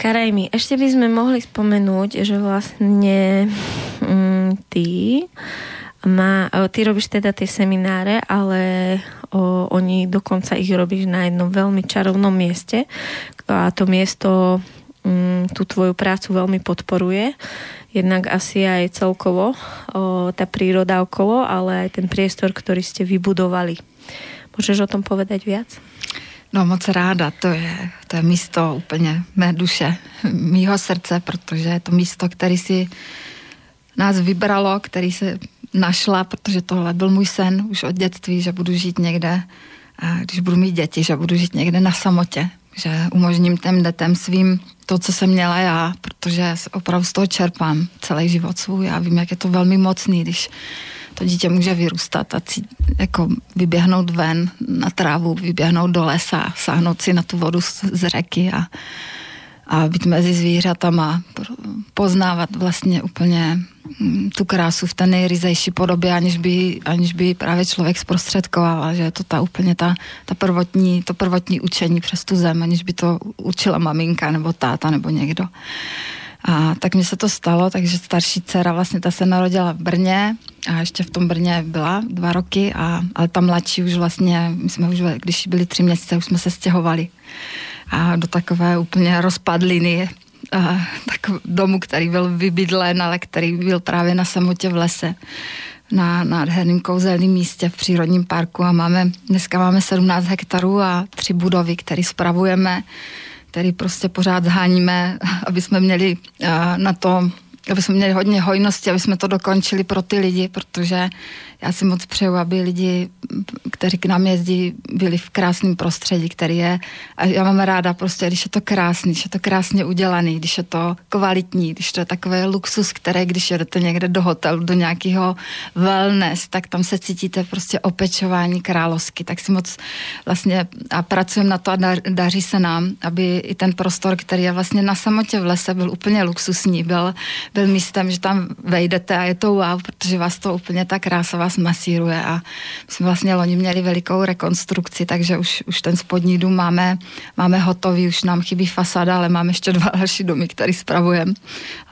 Karajmi, ešte by sme mohli spomenúť, že vlastne mm, ty má, ty robíš teda tie semináre, ale o, oni dokonca ich robíš na jednom veľmi čarovnom mieste a to miesto mm, tú tvoju prácu veľmi podporuje. Jednak asi aj celkovo o, tá príroda okolo, ale aj ten priestor, ktorý ste vybudovali. Môžeš o tom povedať viac? No moc ráda, to je, to je místo úplně mé duše, mýho srdce, protože je to místo, který si nás vybralo, který se našla, protože tohle byl můj sen už od dětství, že budu žít někde, a když budu mít děti, že budu žít někde na samotě, že umožním těm dětem svým to, co jsem měla já, protože opravdu z toho čerpám celý život svůj. Já vím, jak je to velmi mocný, když to dítě může vyrůstat a cí, jako vyběhnout ven na trávu, vyběhnout do lesa, sáhnout si na tu vodu z, z řeky a, a být mezi zvířatama, poznávat vlastně úplně mm, tu krásu v té nejryzejší podobě, aniž by, aniž by právě člověk zprostředkoval, že je to ta úplně ta, ta prvotní, to prvotní učení přes tu zem, aniž by to učila maminka nebo táta nebo někdo. A tak mi se to stalo, takže starší dcera vlastně ta se narodila v Brně a ještě v tom Brně byla dva roky, a, ale ta mladší už vlastně, my jsme už, když byli tři měsíce, už jsme se stěhovali a do takové úplně rozpadliny a, tak domu, který byl vybydlen, ale který byl právě na samotě v lese na nádherném kouzelném místě v přírodním parku. A máme, dneska máme 17 hektarů a tři budovy, které spravujeme který prostě pořád zháníme, aby jsme měli na to aby jsme měli hodně hojnosti, aby jsme to dokončili pro ty lidi, protože já si moc přeju, aby lidi, kteří k nám jezdí, byli v krásném prostředí, který je, a já mám ráda prostě, když je to krásný, když je to krásně udělaný, když je to kvalitní, když to je takový luxus, který, když jedete někde do hotelu, do nějakého wellness, tak tam se cítíte prostě opečování královsky, tak si moc vlastně a pracujeme na to a daří se nám, aby i ten prostor, který je vlastně na samotě v lese, byl úplně luxusní, byl, byl místem, že tam vejdete a je to wow, protože vás to úplně ta krása vás masíruje a my jsme vlastně loni měli velikou rekonstrukci, takže už, už ten spodní dům máme, máme hotový, už nám chybí fasáda, ale máme ještě dva další domy, které spravujeme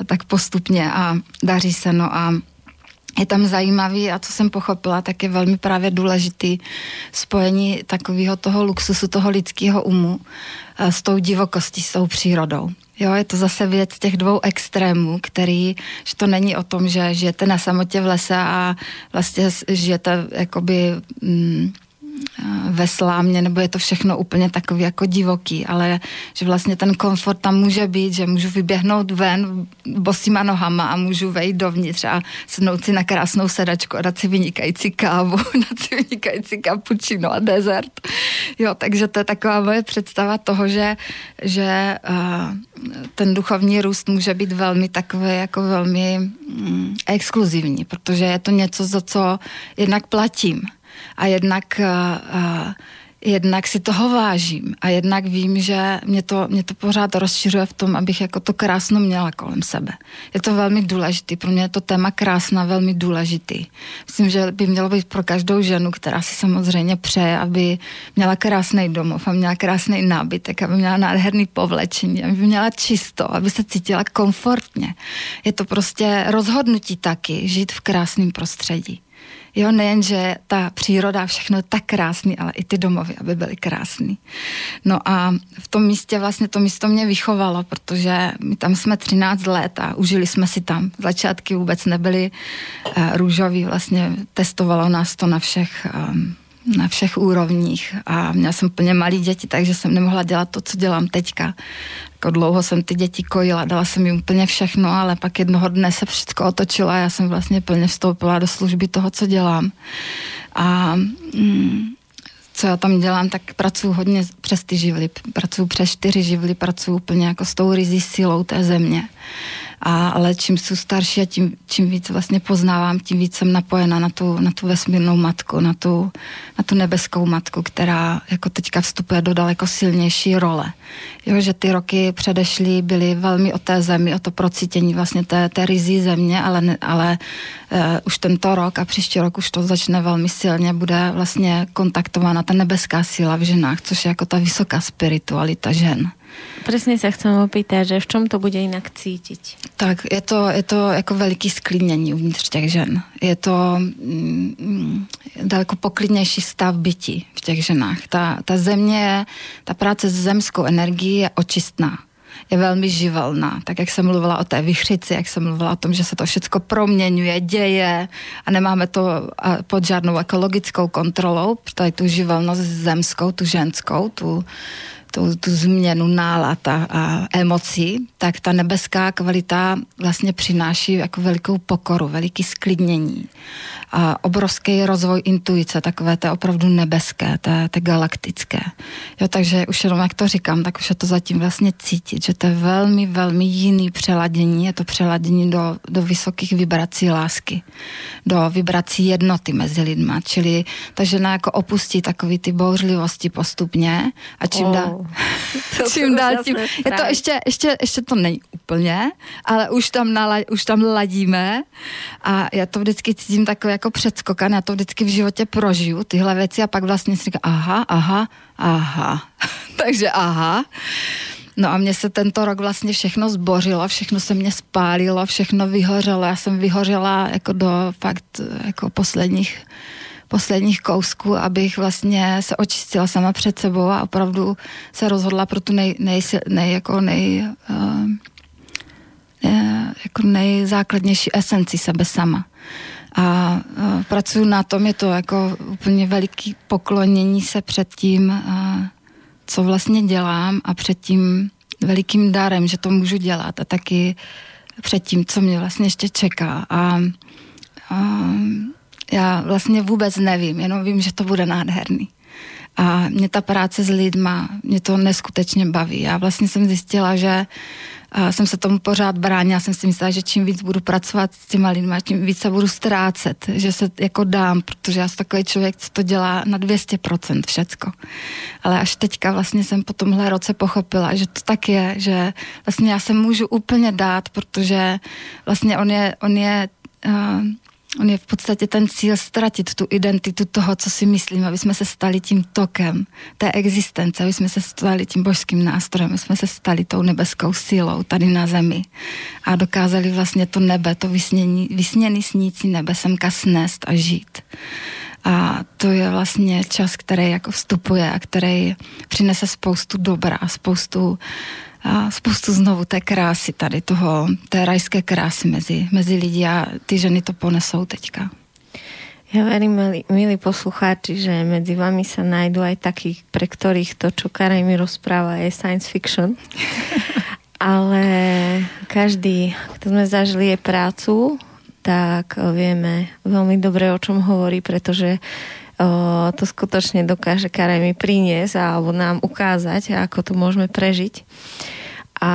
a tak postupně a daří se, no a je tam zajímavý a co jsem pochopila, tak je velmi právě důležitý spojení takového toho luxusu, toho lidského umu eh, s tou divokostí, s tou přírodou. Jo, je to zase věc těch dvou extrémů, který, že to není o tom, že žijete na samotě v lese a vlastně žijete jakoby... Mm, ve slámě, nebo je to všechno úplně takový jako divoký, ale že vlastně ten komfort tam může být, že můžu vyběhnout ven bosýma nohama a můžu vejít dovnitř a sednout si na krásnou sedačku a dát si vynikající kávu, dát si vynikající kapučino a dezert. Jo, takže to je taková moje představa toho, že, že uh, ten duchovní růst může být velmi takový jako velmi mm, exkluzivní, protože je to něco, za co jednak platím a jednak, uh, jednak si toho vážím a jednak vím, že mě to, mě to pořád rozšiřuje v tom, abych jako to krásno měla kolem sebe. Je to velmi důležitý, pro mě je to téma krásna velmi důležitý. Myslím, že by mělo být pro každou ženu, která si samozřejmě přeje, aby měla krásný domov a měla krásný nábytek, aby měla nádherný povlečení, aby měla čisto, aby se cítila komfortně. Je to prostě rozhodnutí taky žít v krásném prostředí. Jo, nejen, že ta příroda, všechno je tak krásný, ale i ty domovy, aby byly krásný. No a v tom místě vlastně to místo mě vychovalo, protože my tam jsme 13 let a užili jsme si tam. Začátky vůbec nebyly uh, růžový, vlastně testovalo nás to na všech um, na všech úrovních a měla jsem plně malý děti, takže jsem nemohla dělat to, co dělám teďka. Jako dlouho jsem ty děti kojila, dala jsem jim úplně všechno, ale pak jednoho dne se všechno otočilo a já jsem vlastně plně vstoupila do služby toho, co dělám. A mm, co já tam dělám, tak pracuji hodně přes ty živly. Pracuji přes čtyři živly, pracuji úplně jako s tou rizí silou té země. A, ale čím jsou starší a tím, čím víc vlastně poznávám, tím víc jsem napojena na tu, na tu vesmírnou matku, na tu, na tu nebeskou matku, která jako teďka vstupuje do daleko silnější role. Jo, že ty roky předešlý byly velmi o té zemi, o to procítění vlastně té, té rizí země, ale, ale uh, už tento rok a příští rok už to začne velmi silně, bude vlastně kontaktována ta nebeská síla v ženách, což je jako ta vysoká spiritualita žen Presne sa chcem opýtať, že v čom to bude jinak cítiť? Tak je to, je to jako veliký sklidnění uvnitř těch žen. Je to mm, daleko poklidnější stav bytí v těch ženách. Ta, ta země, ta práce s zemskou energií je očistná je velmi živelná. Tak jak jsem mluvila o té vychřici, jak jsem mluvila o tom, že se to všechno proměňuje, děje a nemáme to pod žádnou ekologickou kontrolou, tady tu živelnost zemskou, tu ženskou, tu, tu, tu změnu nálad a, a emocí, tak ta nebeská kvalita vlastně přináší jako velikou pokoru, veliký sklidnění a obrovský rozvoj intuice, takové to opravdu nebeské, to, to galaktické. Jo, takže už jenom jak to říkám, tak už je to zatím vlastně cítit, že to je velmi, velmi jiný přeladění, je to přeladění do, do vysokých vibrací lásky, do vibrací jednoty mezi lidma, čili ta žena jako opustí takový ty bouřlivosti postupně a čím oh, dál, čím dál tím, je to ještě, ještě, ještě to není úplně, ale už tam, nala, už tam ladíme a já to vždycky cítím takové jako předskokan, já to vždycky v životě prožiju, tyhle věci a pak vlastně si říkám, aha, aha, aha. Takže aha. No a mně se tento rok vlastně všechno zbořilo, všechno se mě spálilo, všechno vyhořelo. Já jsem vyhořela jako do fakt jako posledních posledních kousků, abych vlastně se očistila sama před sebou a opravdu se rozhodla pro tu nej, nej, nej, jako nej, uh, jako nejzákladnější esenci sebe sama a pracuji na tom, je to jako úplně veliký poklonění se před tím, co vlastně dělám a před tím velikým darem, že to můžu dělat a taky před tím, co mě vlastně ještě čeká. A, a já vlastně vůbec nevím, jenom vím, že to bude nádherný. A mě ta práce s lidma, mě to neskutečně baví. Já vlastně jsem zjistila, že a jsem se tomu pořád bránila, jsem si myslela, že čím víc budu pracovat s těma lidmi, tím víc se budu ztrácet, že se jako dám, protože já jsem takový člověk, co to dělá na 200% všecko. Ale až teďka vlastně jsem po tomhle roce pochopila, že to tak je, že vlastně já se můžu úplně dát, protože vlastně on je, on je uh, On je v podstatě ten cíl ztratit tu identitu toho, co si myslím, aby jsme se stali tím tokem té existence, aby jsme se stali tím božským nástrojem, aby jsme se stali tou nebeskou silou tady na zemi a dokázali vlastně to nebe, to vysnění, vysněný snící nebe semka snést a žít. A to je vlastně čas, který jako vstupuje a který přinese spoustu dobra, spoustu a spoustu znovu té krásy tady toho, té rajské krásy mezi, mezi lidi a ty ženy to ponesou teďka. Ja verím, milí, milí poslucháči, že medzi vami sa nájdú aj takí, pre ktorých to, čo Karaj mi rozpráva, je science fiction. Ale každý, kto sme zažili je prácu, tak vieme veľmi dobre, o čom hovorí, pretože to skutočne dokáže Karaj mi priniesť alebo nám ukázať, ako to môžeme prežiť. A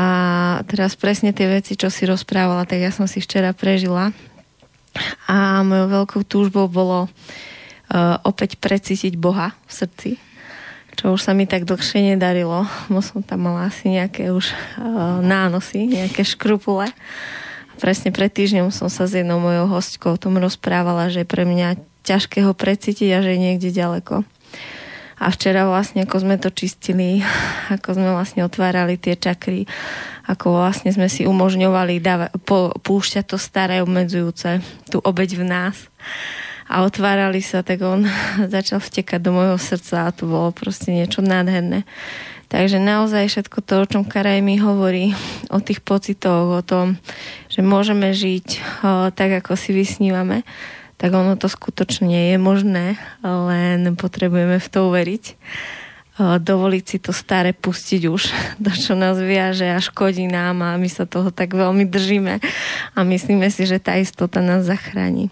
teraz presne tie veci, čo si rozprávala, tak ja som si včera prežila. A mojou veľkou túžbou bolo uh, opäť precítiť Boha v srdci, čo už sa mi tak dlhšie nedarilo. Bo som tam mala asi nejaké už uh, nánosy, nejaké škrupule. A presne pred týždňom som sa s jednou mojou hostkou o tom rozprávala, že pre mňa ťažké ho precítiť a že je niekde ďaleko. A včera vlastne, ako sme to čistili, ako sme vlastne otvárali tie čakry, ako vlastne sme si umožňovali dáva, po, púšťať to staré obmedzujúce, tú obeď v nás a otvárali sa, tak on začal vtekať do môjho srdca a to bolo proste niečo nádherné. Takže naozaj všetko to, o čom Karaj mi hovorí, o tých pocitoch, o tom, že môžeme žiť o, tak, ako si vysnívame, tak ono to skutočne je možné, len potrebujeme v to uveriť. Dovoliť si to staré pustiť už, to, čo nás viaže a škodí nám a my sa toho tak veľmi držíme a myslíme si, že tá istota nás zachráni.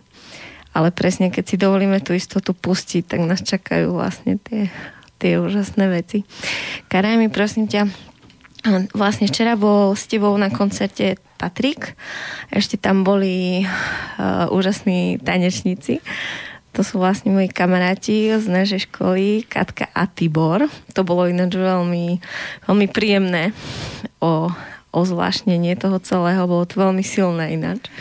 Ale presne, keď si dovolíme tú istotu pustiť, tak nás čakajú vlastne tie, tie úžasné veci. Karaj mi, prosím ťa, vlastne včera bol s tebou na koncerte Patrik. Ešte tam boli uh, úžasní tanečníci. To sú vlastne moji kamaráti z našej školy, Katka a Tibor. To bolo ináč veľmi, veľmi príjemné o, o zvláštnenie toho celého. Bolo to veľmi silné ináč.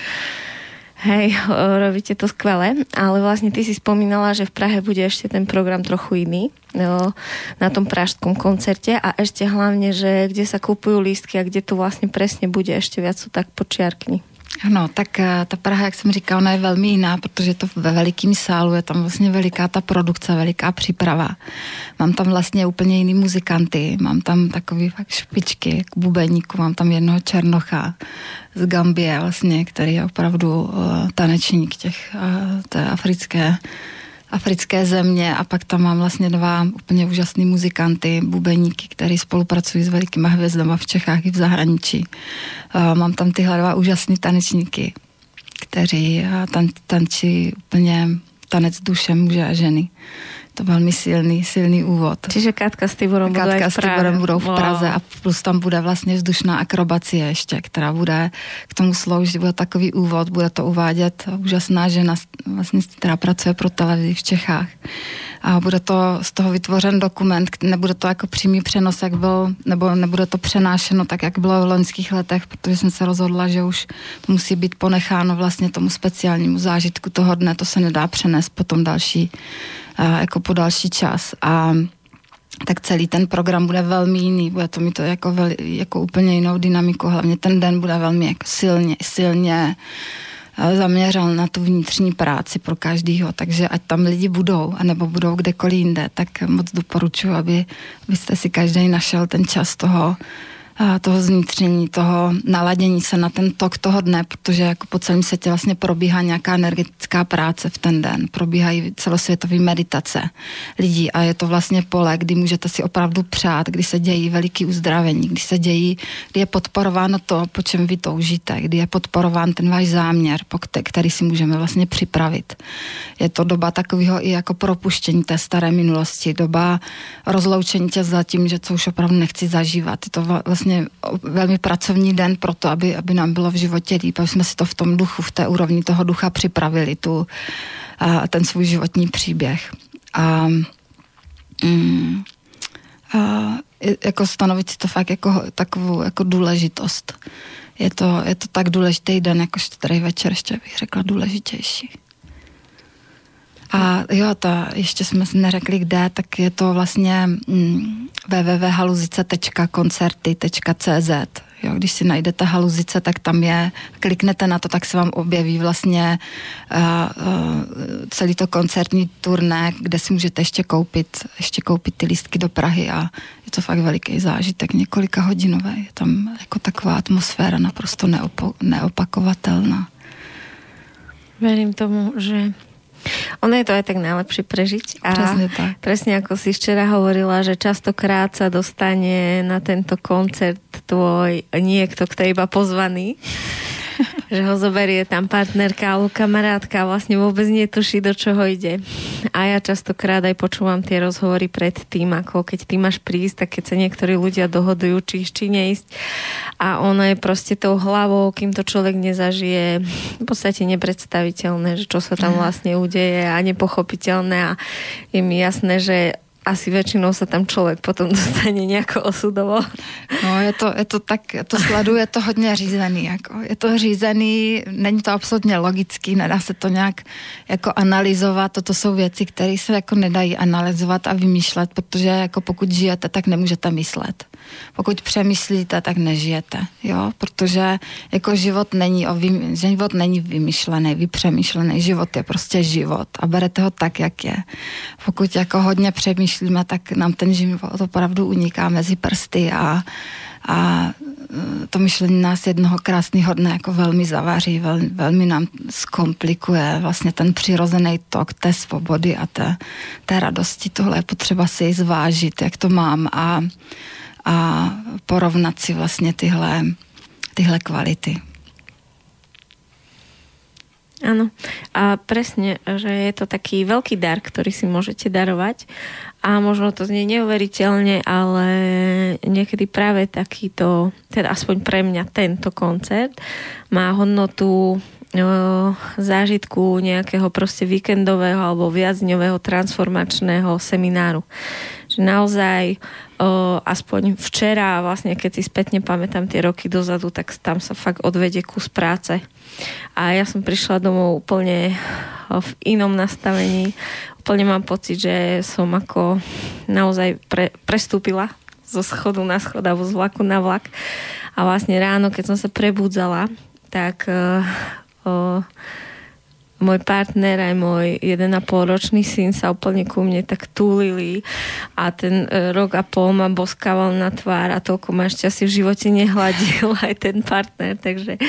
Hej, robíte to skvelé, ale vlastne ty si spomínala, že v Prahe bude ešte ten program trochu iný no, na tom pražskom koncerte a ešte hlavne, že kde sa kupujú lístky a kde to vlastne presne bude, ešte viac tak počiarkni. Ano, tak eh, ta Praha, jak jsem říkala, ona je velmi jiná, protože to ve velikém sálu je tam vlastně veliká ta produkce, veliká příprava. Mám tam vlastně úplně jiný muzikanty, mám tam takový fakt špičky, jako bubeníku, mám tam jednoho Černocha z Gambie vlastně, který je opravdu uh, tanečník těch, uh, té africké africké země a pak tam mám vlastně dva úplně úžasný muzikanty, bubeníky, který spolupracují s velikýma hvězdama v Čechách i v zahraničí. Mám tam tyhle dva úžasný tanečníky, kteří tan, tančí úplně tanec duše muže a ženy to velmi silný, silný úvod. Čiže Katka s Tiborem budou Katka s Tiborem budou v Praze wow. a plus tam bude vlastně vzdušná akrobacie ještě, která bude k tomu sloužit, bude takový úvod, bude to uvádět úžasná žena, vlastně, která pracuje pro televizi v Čechách a bude to z toho vytvořen dokument, nebude to jako přímý přenos, jak byl, nebo nebude to přenášeno tak, jak bylo v loňských letech, protože jsem se rozhodla, že už to musí být ponecháno vlastně tomu speciálnímu zážitku toho dne, to se nedá přenést potom další, jako po další čas. A tak celý ten program bude velmi jiný, bude to mít to jako, veli, jako úplně jinou dynamiku, hlavně ten den bude velmi jako silně, silně zaměřil na tu vnitřní práci pro každýho, takže ať tam lidi budou, anebo budou kdekoliv jinde, tak moc doporučuji, aby, abyste si každý našel ten čas toho toho zvnitření, toho naladění se na ten tok toho dne, protože jako po celém světě vlastně probíhá nějaká energetická práce v ten den, probíhají celosvětové meditace lidí a je to vlastně pole, kdy můžete si opravdu přát, kdy se dějí veliký uzdravení, kdy se dějí, kdy je podporováno to, po čem vy toužíte, kdy je podporován ten váš záměr, který si můžeme vlastně připravit. Je to doba takového i jako propuštění té staré minulosti, doba rozloučení tě za tím, že co už opravdu nechci zažívat. Je to vlastně vlastně velmi pracovní den pro to, aby, aby nám bylo v životě líp, aby jsme si to v tom duchu, v té úrovni toho ducha připravili, tu, a ten svůj životní příběh. A, mm, a jako stanovit si to fakt jako takovou jako důležitost. Je to, je to tak důležitý den, jako tady večer ještě bych řekla důležitější. A jo, ta, ještě jsme si neřekli kde, tak je to vlastně mm, www.haluzice.koncerty.cz Jo, když si najdete haluzice, tak tam je, kliknete na to, tak se vám objeví vlastně uh, uh, celý to koncertní turné, kde si můžete ještě koupit, ještě koupit ty lístky do Prahy a je to fakt veliký zážitek, několika hodinové. Je tam jako taková atmosféra naprosto neopo- neopakovatelná. Verím tomu, že ono je to aj tak najlepšie prežiť. A presne tak. Presne ako si včera hovorila, že častokrát sa dostane na tento koncert tvoj niekto, kto je iba pozvaný že ho zoberie tam partnerka alebo kamarátka a vlastne vôbec netuší, do čoho ide. A ja častokrát aj počúvam tie rozhovory pred tým, ako keď ty máš prísť, tak keď sa niektorí ľudia dohodujú, či ísť, či neísť. A ono je proste tou hlavou, kým to človek nezažije, v podstate nepredstaviteľné, že čo sa tam vlastne udeje a nepochopiteľné a je mi jasné, že asi většinou se tam člověk potom dostane nějak osudovo. No, je to, je to tak, to sleduje to hodně řízený, jako. Je to řízený, není to absolutně logický, nedá se to nějak jako analyzovat, toto jsou věci, které se jako nedají analyzovat a vymýšlet, protože jako pokud žijete, tak nemůžete myslet. Pokud přemýšlíte, tak nežijete, jo, protože jako život není, o vym, život není vymyšlený, vypřemýšlený, život je prostě život a berete ho tak, jak je. Pokud jako hodně přemýšlíme, tak nám ten život opravdu uniká mezi prsty a, a e, to myšlení nás jednoho krásného dne jako velmi zavaří, velmi, velmi nám zkomplikuje vlastně ten přirozený tok té svobody a té, té radosti. Tohle je potřeba si zvážit, jak to mám a a porovnat si vlastně tyhle, tyhle kvality. Áno. A presne, že je to taký veľký dar, ktorý si môžete darovať a možno to znie neuveriteľne, ale niekedy práve takýto, teda aspoň pre mňa tento koncert má hodnotu zážitku nejakého proste víkendového alebo viacdňového transformačného semináru. Že naozaj o, aspoň včera, vlastne keď si spätne pamätám tie roky dozadu, tak tam sa fakt odvedie kus práce. A ja som prišla domov úplne v inom nastavení. Úplne mám pocit, že som ako naozaj pre, prestúpila zo schodu na schod alebo z vlaku na vlak. A vlastne ráno, keď som sa prebudzala, tak uh, uh, môj partner aj môj 1,5 ročný syn sa úplne ku mne tak túlili a ten e, rok a pol ma boskával na tvár a toľko ma šťastie v živote nehladil aj ten partner, takže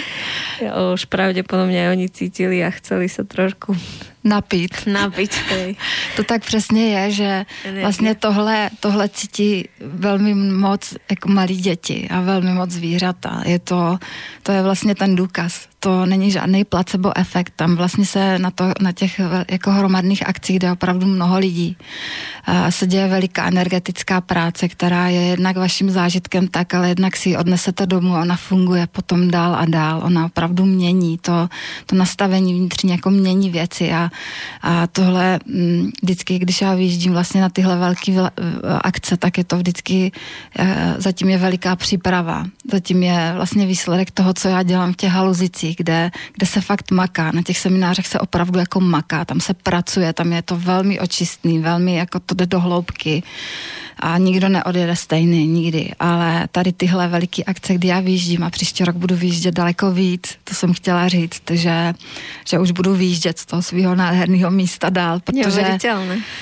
už pravdepodobne aj oni cítili a chceli sa trošku napít. Napít, hej. To tak přesně je, že vlastně tohle, tohle cítí velmi moc jako malí děti a velmi moc zvířata. Je to, to je vlastně ten důkaz. To není žádný placebo efekt. Tam vlastně se na, to, na těch jako hromadných akcích, je opravdu mnoho lidí, se děje veliká energetická práce, která je jednak vaším zážitkem tak, ale jednak si ji odnesete domů a ona funguje potom dál a dál. Ona opravdu mění to, to nastavení vnitřní, jako mění věci a a tohle mm, vždycky, když já vyjíždím vlastně na tyhle velké akce, tak je to vždycky, eh, zatím je veliká příprava. Zatím je vlastně výsledek toho, co já dělám v těch haluzicích, kde, kde se fakt maká. Na těch seminářích se opravdu jako maká, tam se pracuje, tam je to velmi očistný, velmi jako to jde do hloubky a nikdo neodjede stejný nikdy, ale tady tyhle veliké akce, kdy já vyjíždím a příští rok budu vyjíždět daleko víc, to jsem chtěla říct, že, že už budu vyjíždět z toho svého nádherného místa dál, protože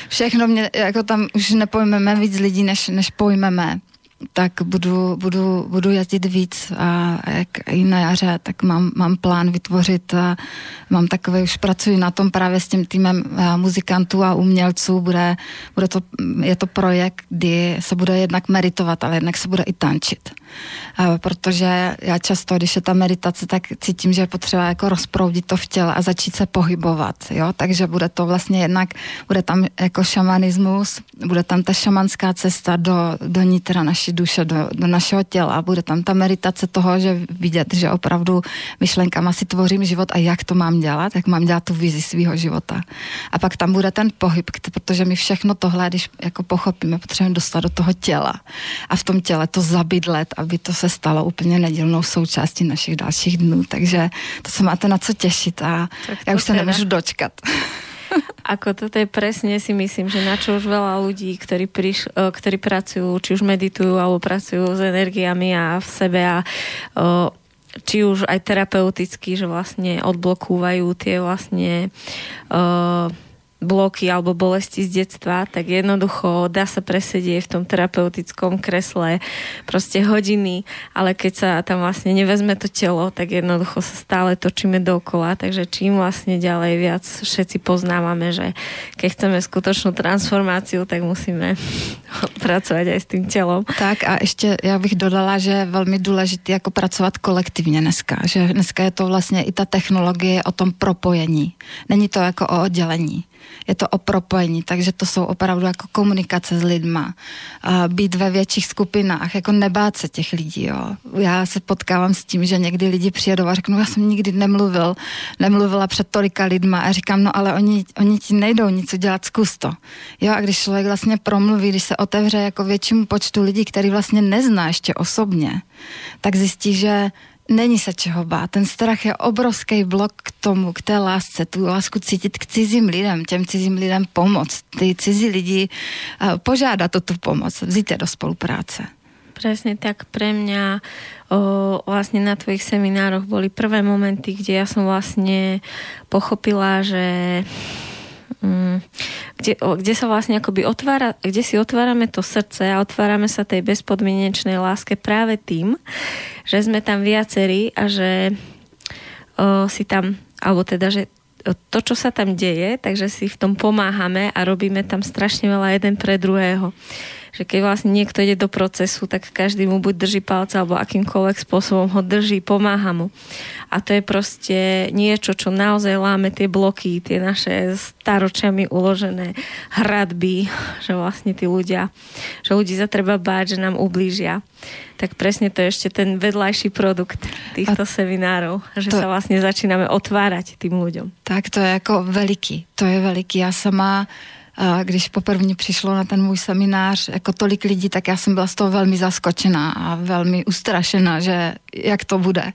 všechno mě, jako tam už nepojmeme víc lidí, než, než pojmeme tak budu, budu, budu jezdit víc a jak i na jaře, tak mám, mám plán vytvořit, a mám takové, už pracuji na tom právě s tím týmem muzikantů a umělců, bude, bude to, je to projekt, kdy se bude jednak meditovat, ale jednak se bude i tančit. A protože já často, když je ta meditace, tak cítím, že je potřeba jako rozproudit to v těle a začít se pohybovat, jo, takže bude to vlastně jednak, bude tam jako šamanismus, bude tam ta šamanská cesta do, do nitra naší naší duše, do, do našeho těla. Bude tam ta meditace toho, že vidět, že opravdu myšlenkama si tvořím život a jak to mám dělat, jak mám dělat tu vizi svého života. A pak tam bude ten pohyb, protože my všechno tohle, když jako pochopíme, potřebujeme dostat do toho těla. A v tom těle to zabydlet, aby to se stalo úplně nedělnou součástí našich dalších dnů. Takže to se máte na co těšit a tak já už se nemůžu dočkat. Ako toto je presne si myslím, že na čo už veľa ľudí, ktorí, priš, e, ktorí pracujú, či už meditujú alebo pracujú s energiami a v sebe a e, či už aj terapeuticky, že vlastne odblokúvajú tie vlastne e, bloky alebo bolesti z detstva, tak jednoducho dá sa presedieť v tom terapeutickom kresle proste hodiny, ale keď sa tam vlastne nevezme to telo, tak jednoducho sa stále točíme dokola, takže čím vlastne ďalej viac všetci poznávame, že keď chceme skutočnú transformáciu, tak musíme pracovať aj s tým telom. Tak a ještě já bych dodala, že je velmi důležité jako pracovat kolektivně dneska, že dneska je to vlastně i ta technologie o tom propojení. Není to jako o oddělení je to o propojení, takže to jsou opravdu jako komunikace s lidma, být ve větších skupinách, jako nebát se těch lidí, jo. Já se potkávám s tím, že někdy lidi přijedou a řeknou, já jsem nikdy nemluvil, nemluvila před tolika lidma a říkám, no ale oni, oni ti nejdou nic udělat, zkus to. Jo, a když člověk vlastně promluví, když se otevře jako většímu počtu lidí, který vlastně nezná ještě osobně, tak zjistí, že není se čeho bát. Ten strach je obrovský blok k tomu, k té lásce, tu lásku cítit k cizím lidem, těm cizím lidem pomoct. Ty cizí lidi uh, požádat o tu pomoc, vzít je do spolupráce. Presne tak pre mňa o, vlastne na tvojich seminároch boli prvé momenty, kde ja som vlastne pochopila, že kde, kde sa vlastne akoby otvára, kde si otvárame to srdce a otvárame sa tej bezpodmienečnej láske práve tým, že sme tam viacerí a že o, si tam, alebo teda, že to, čo sa tam deje, takže si v tom pomáhame a robíme tam strašne veľa jeden pre druhého že keď vlastne niekto ide do procesu, tak každý mu buď drží palce alebo akýmkoľvek spôsobom ho drží, pomáha mu. A to je proste niečo, čo naozaj láme tie bloky, tie naše staročiami uložené hradby, že vlastne tí ľudia, že ľudí sa treba báť, že nám ublížia. Tak presne to je ešte ten vedľajší produkt týchto a seminárov, že to, sa vlastne začíname otvárať tým ľuďom. Tak to je jako veliký, to je veliký. Já sama když poprvé přišlo na ten můj seminář jako tolik lidí, tak já jsem byla z toho velmi zaskočená a velmi ustrašená, že jak to bude.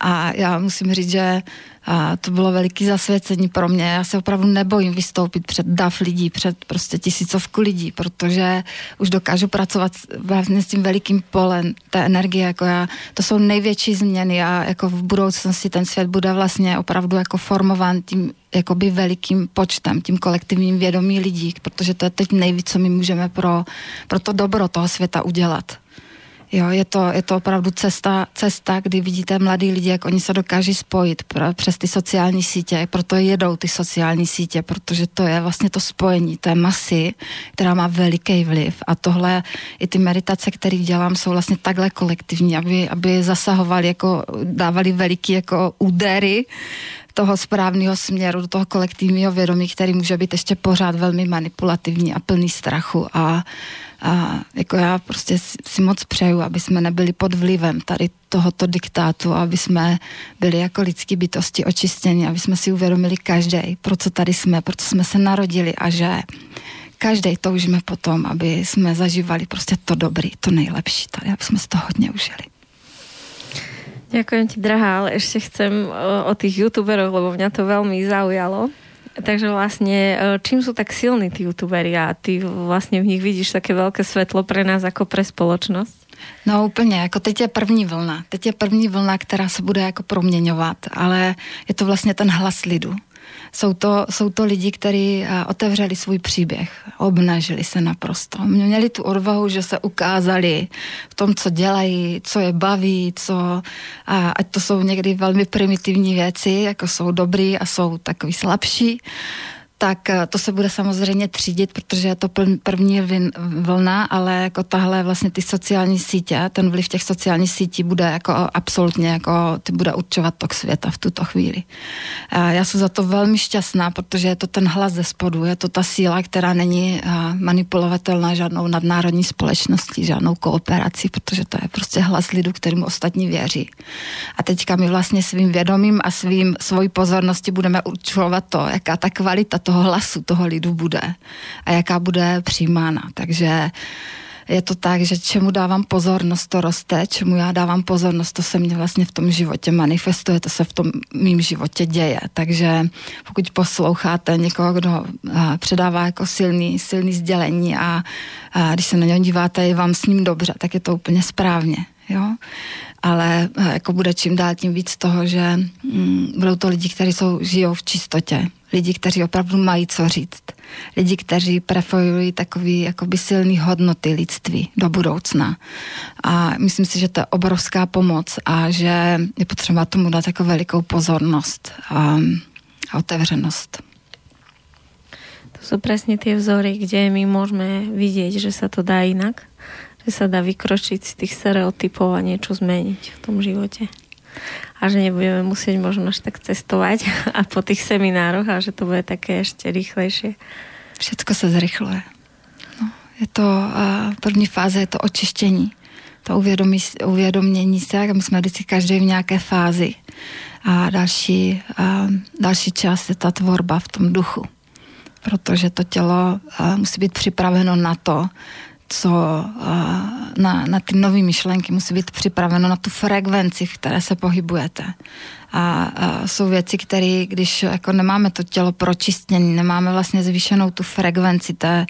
A já musím říct, že a to bylo veliké zasvěcení pro mě. Já se opravdu nebojím vystoupit před dav lidí, před prostě tisícovku lidí, protože už dokážu pracovat vlastně s tím velikým polem té energie. Jako já, to jsou největší změny a jako v budoucnosti ten svět bude vlastně opravdu jako formován tím jakoby velikým počtem, tím kolektivním vědomí lidí, protože to je teď nejvíc, co my můžeme pro, pro to dobro toho světa udělat. Jo, je to, je to opravdu cesta, cesta, kdy vidíte mladí lidi, jak oni se dokáží spojit pro, přes ty sociální sítě, proto jedou ty sociální sítě, protože to je vlastně to spojení té masy, která má veliký vliv. A tohle, i ty meditace, které dělám, jsou vlastně takhle kolektivní, aby, aby zasahovali, jako dávali veliký jako údery toho správného směru, do toho kolektivního vědomí, který může být ještě pořád velmi manipulativní a plný strachu a a jako já prostě si moc přeju, aby jsme nebyli pod vlivem tady tohoto diktátu, aby jsme byli jako lidský bytosti očistěni, aby jsme si uvědomili každý, pro co tady jsme, pro co jsme se narodili a že každý toužíme potom, aby jsme zažívali prostě to dobrý, to nejlepší tady, aby jsme z toho hodně užili. Ďakujem ti, drahá, ale ešte chcem o tých youtuberoch, lebo mňa to veľmi zaujalo. Takže vlastne, e, čím sú tak silní tí youtuberi a ty vlastne v nich vidíš také veľké svetlo pre nás ako pre spoločnosť? No úplně, jako teď je první vlna. Teď je první vlna, která se bude jako proměňovat, ale je to vlastně ten hlas lidu. Jsou to, jsou to lidi, kteří eh, otevřeli svůj příběh, obnažili se naprosto. Měli tu odvahu, že se ukázali v tom, co dělají, co je baví, co, a ať to jsou někdy velmi primitivní věci, jako jsou dobrý a jsou takový slabší, tak eh, to se bude samozřejmě třídit, protože je to první vlna, ale jako tahle vlastně ty sociální sítě, ten vliv těch sociálních sítí bude jako absolutně jako, ty bude určovat tok světa v tuto chvíli. Já jsem za to velmi šťastná, protože je to ten hlas ze spodu, je to ta síla, která není eh, manipulovatelná žádnou nadnárodní společností, žádnou kooperací, protože to je prostě hlas lidu, kterým ostatní věří. A teďka my vlastně svým vědomím a svým svojí pozornosti budeme určovat to, jaká ta kvalita toho hlasu toho lidu bude a jaká bude přijímána. Takže je to tak, že čemu dávám pozornost, to roste, čemu já dávám pozornost, to se mě vlastně v tom životě manifestuje, to se v tom mým životě děje. Takže pokud posloucháte někoho, kdo předává jako silný, silný sdělení a, a když se na něj díváte, je vám s ním dobře, tak je to úplně správně. Jo? Ale jako bude čím dál tím víc toho, že mm, budou to lidi, kteří jsou, žijou v čistotě, lidi, kteří opravdu mají co říct, lidi, kteří preferují takový jakoby silný hodnoty lidství do budoucna. A myslím si, že to je obrovská pomoc a že je potřeba tomu dát jako velikou pozornost a, a otevřenost. To jsou přesně ty vzory, kde my můžeme vidět, že se to dá jinak, že se dá vykročit z těch stereotypů a něco změnit v tom životě a že nebudeme musieť možno až tak cestovať a po tých seminároch a že to bude také ešte rýchlejšie. Všetko se zrychluje. No, je to, v první fáze je to očištění, to uvědomí, uvědomění se, my jsme vždycky každý v nějaké fázi. A další, a další část je ta tvorba v tom duchu. Protože to tělo musí být připraveno na to, co na, na ty nové myšlenky musí být připraveno na tu frekvenci, v které se pohybujete. A, a jsou věci, které, když jako nemáme to tělo pročistěné, nemáme vlastně zvýšenou tu frekvenci té,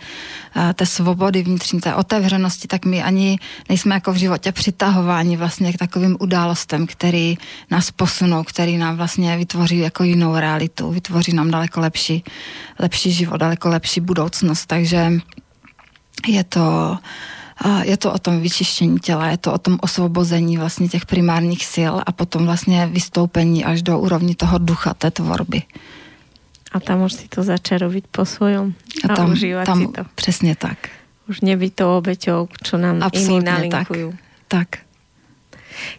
té svobody vnitřní, té otevřenosti, tak my ani nejsme jako v životě přitahováni vlastně k takovým událostem, který nás posunou, který nám vlastně vytvoří jako jinou realitu, vytvoří nám daleko lepší, lepší život, daleko lepší budoucnost. Takže je to, je to o tom vyčištění těla, je to o tom osvobození vlastně těch primárních sil a potom vlastně vystoupení až do úrovni toho ducha té tvorby. A tam už si to začarovit po svojom a, a tam, užívať tam, si to. Přesně tak. Už nebyť to obeťou, čo nám Absolutně iní nalinkujú. Tak. tak.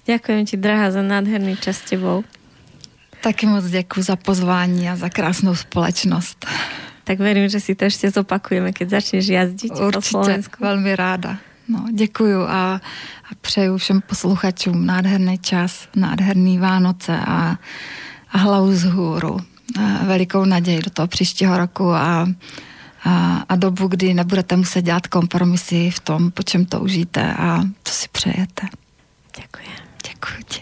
Ďakujem ti, drahá, za nádherný čas s tebou. Taky moc děkuji za pozvání a za krásnou společnost tak verím, že si to ještě zopakujeme, keď začneš jazdit po Slovensku. velmi ráda. No, děkuju a, a přeju všem posluchačům nádherný čas, nádherný Vánoce a, a hlavu z hůru. A velikou naději do toho příštího roku a, a, a dobu, kdy nebudete muset dělat kompromisy v tom, po čem toužíte a co si přejete. Děkuji. Děkuji ti.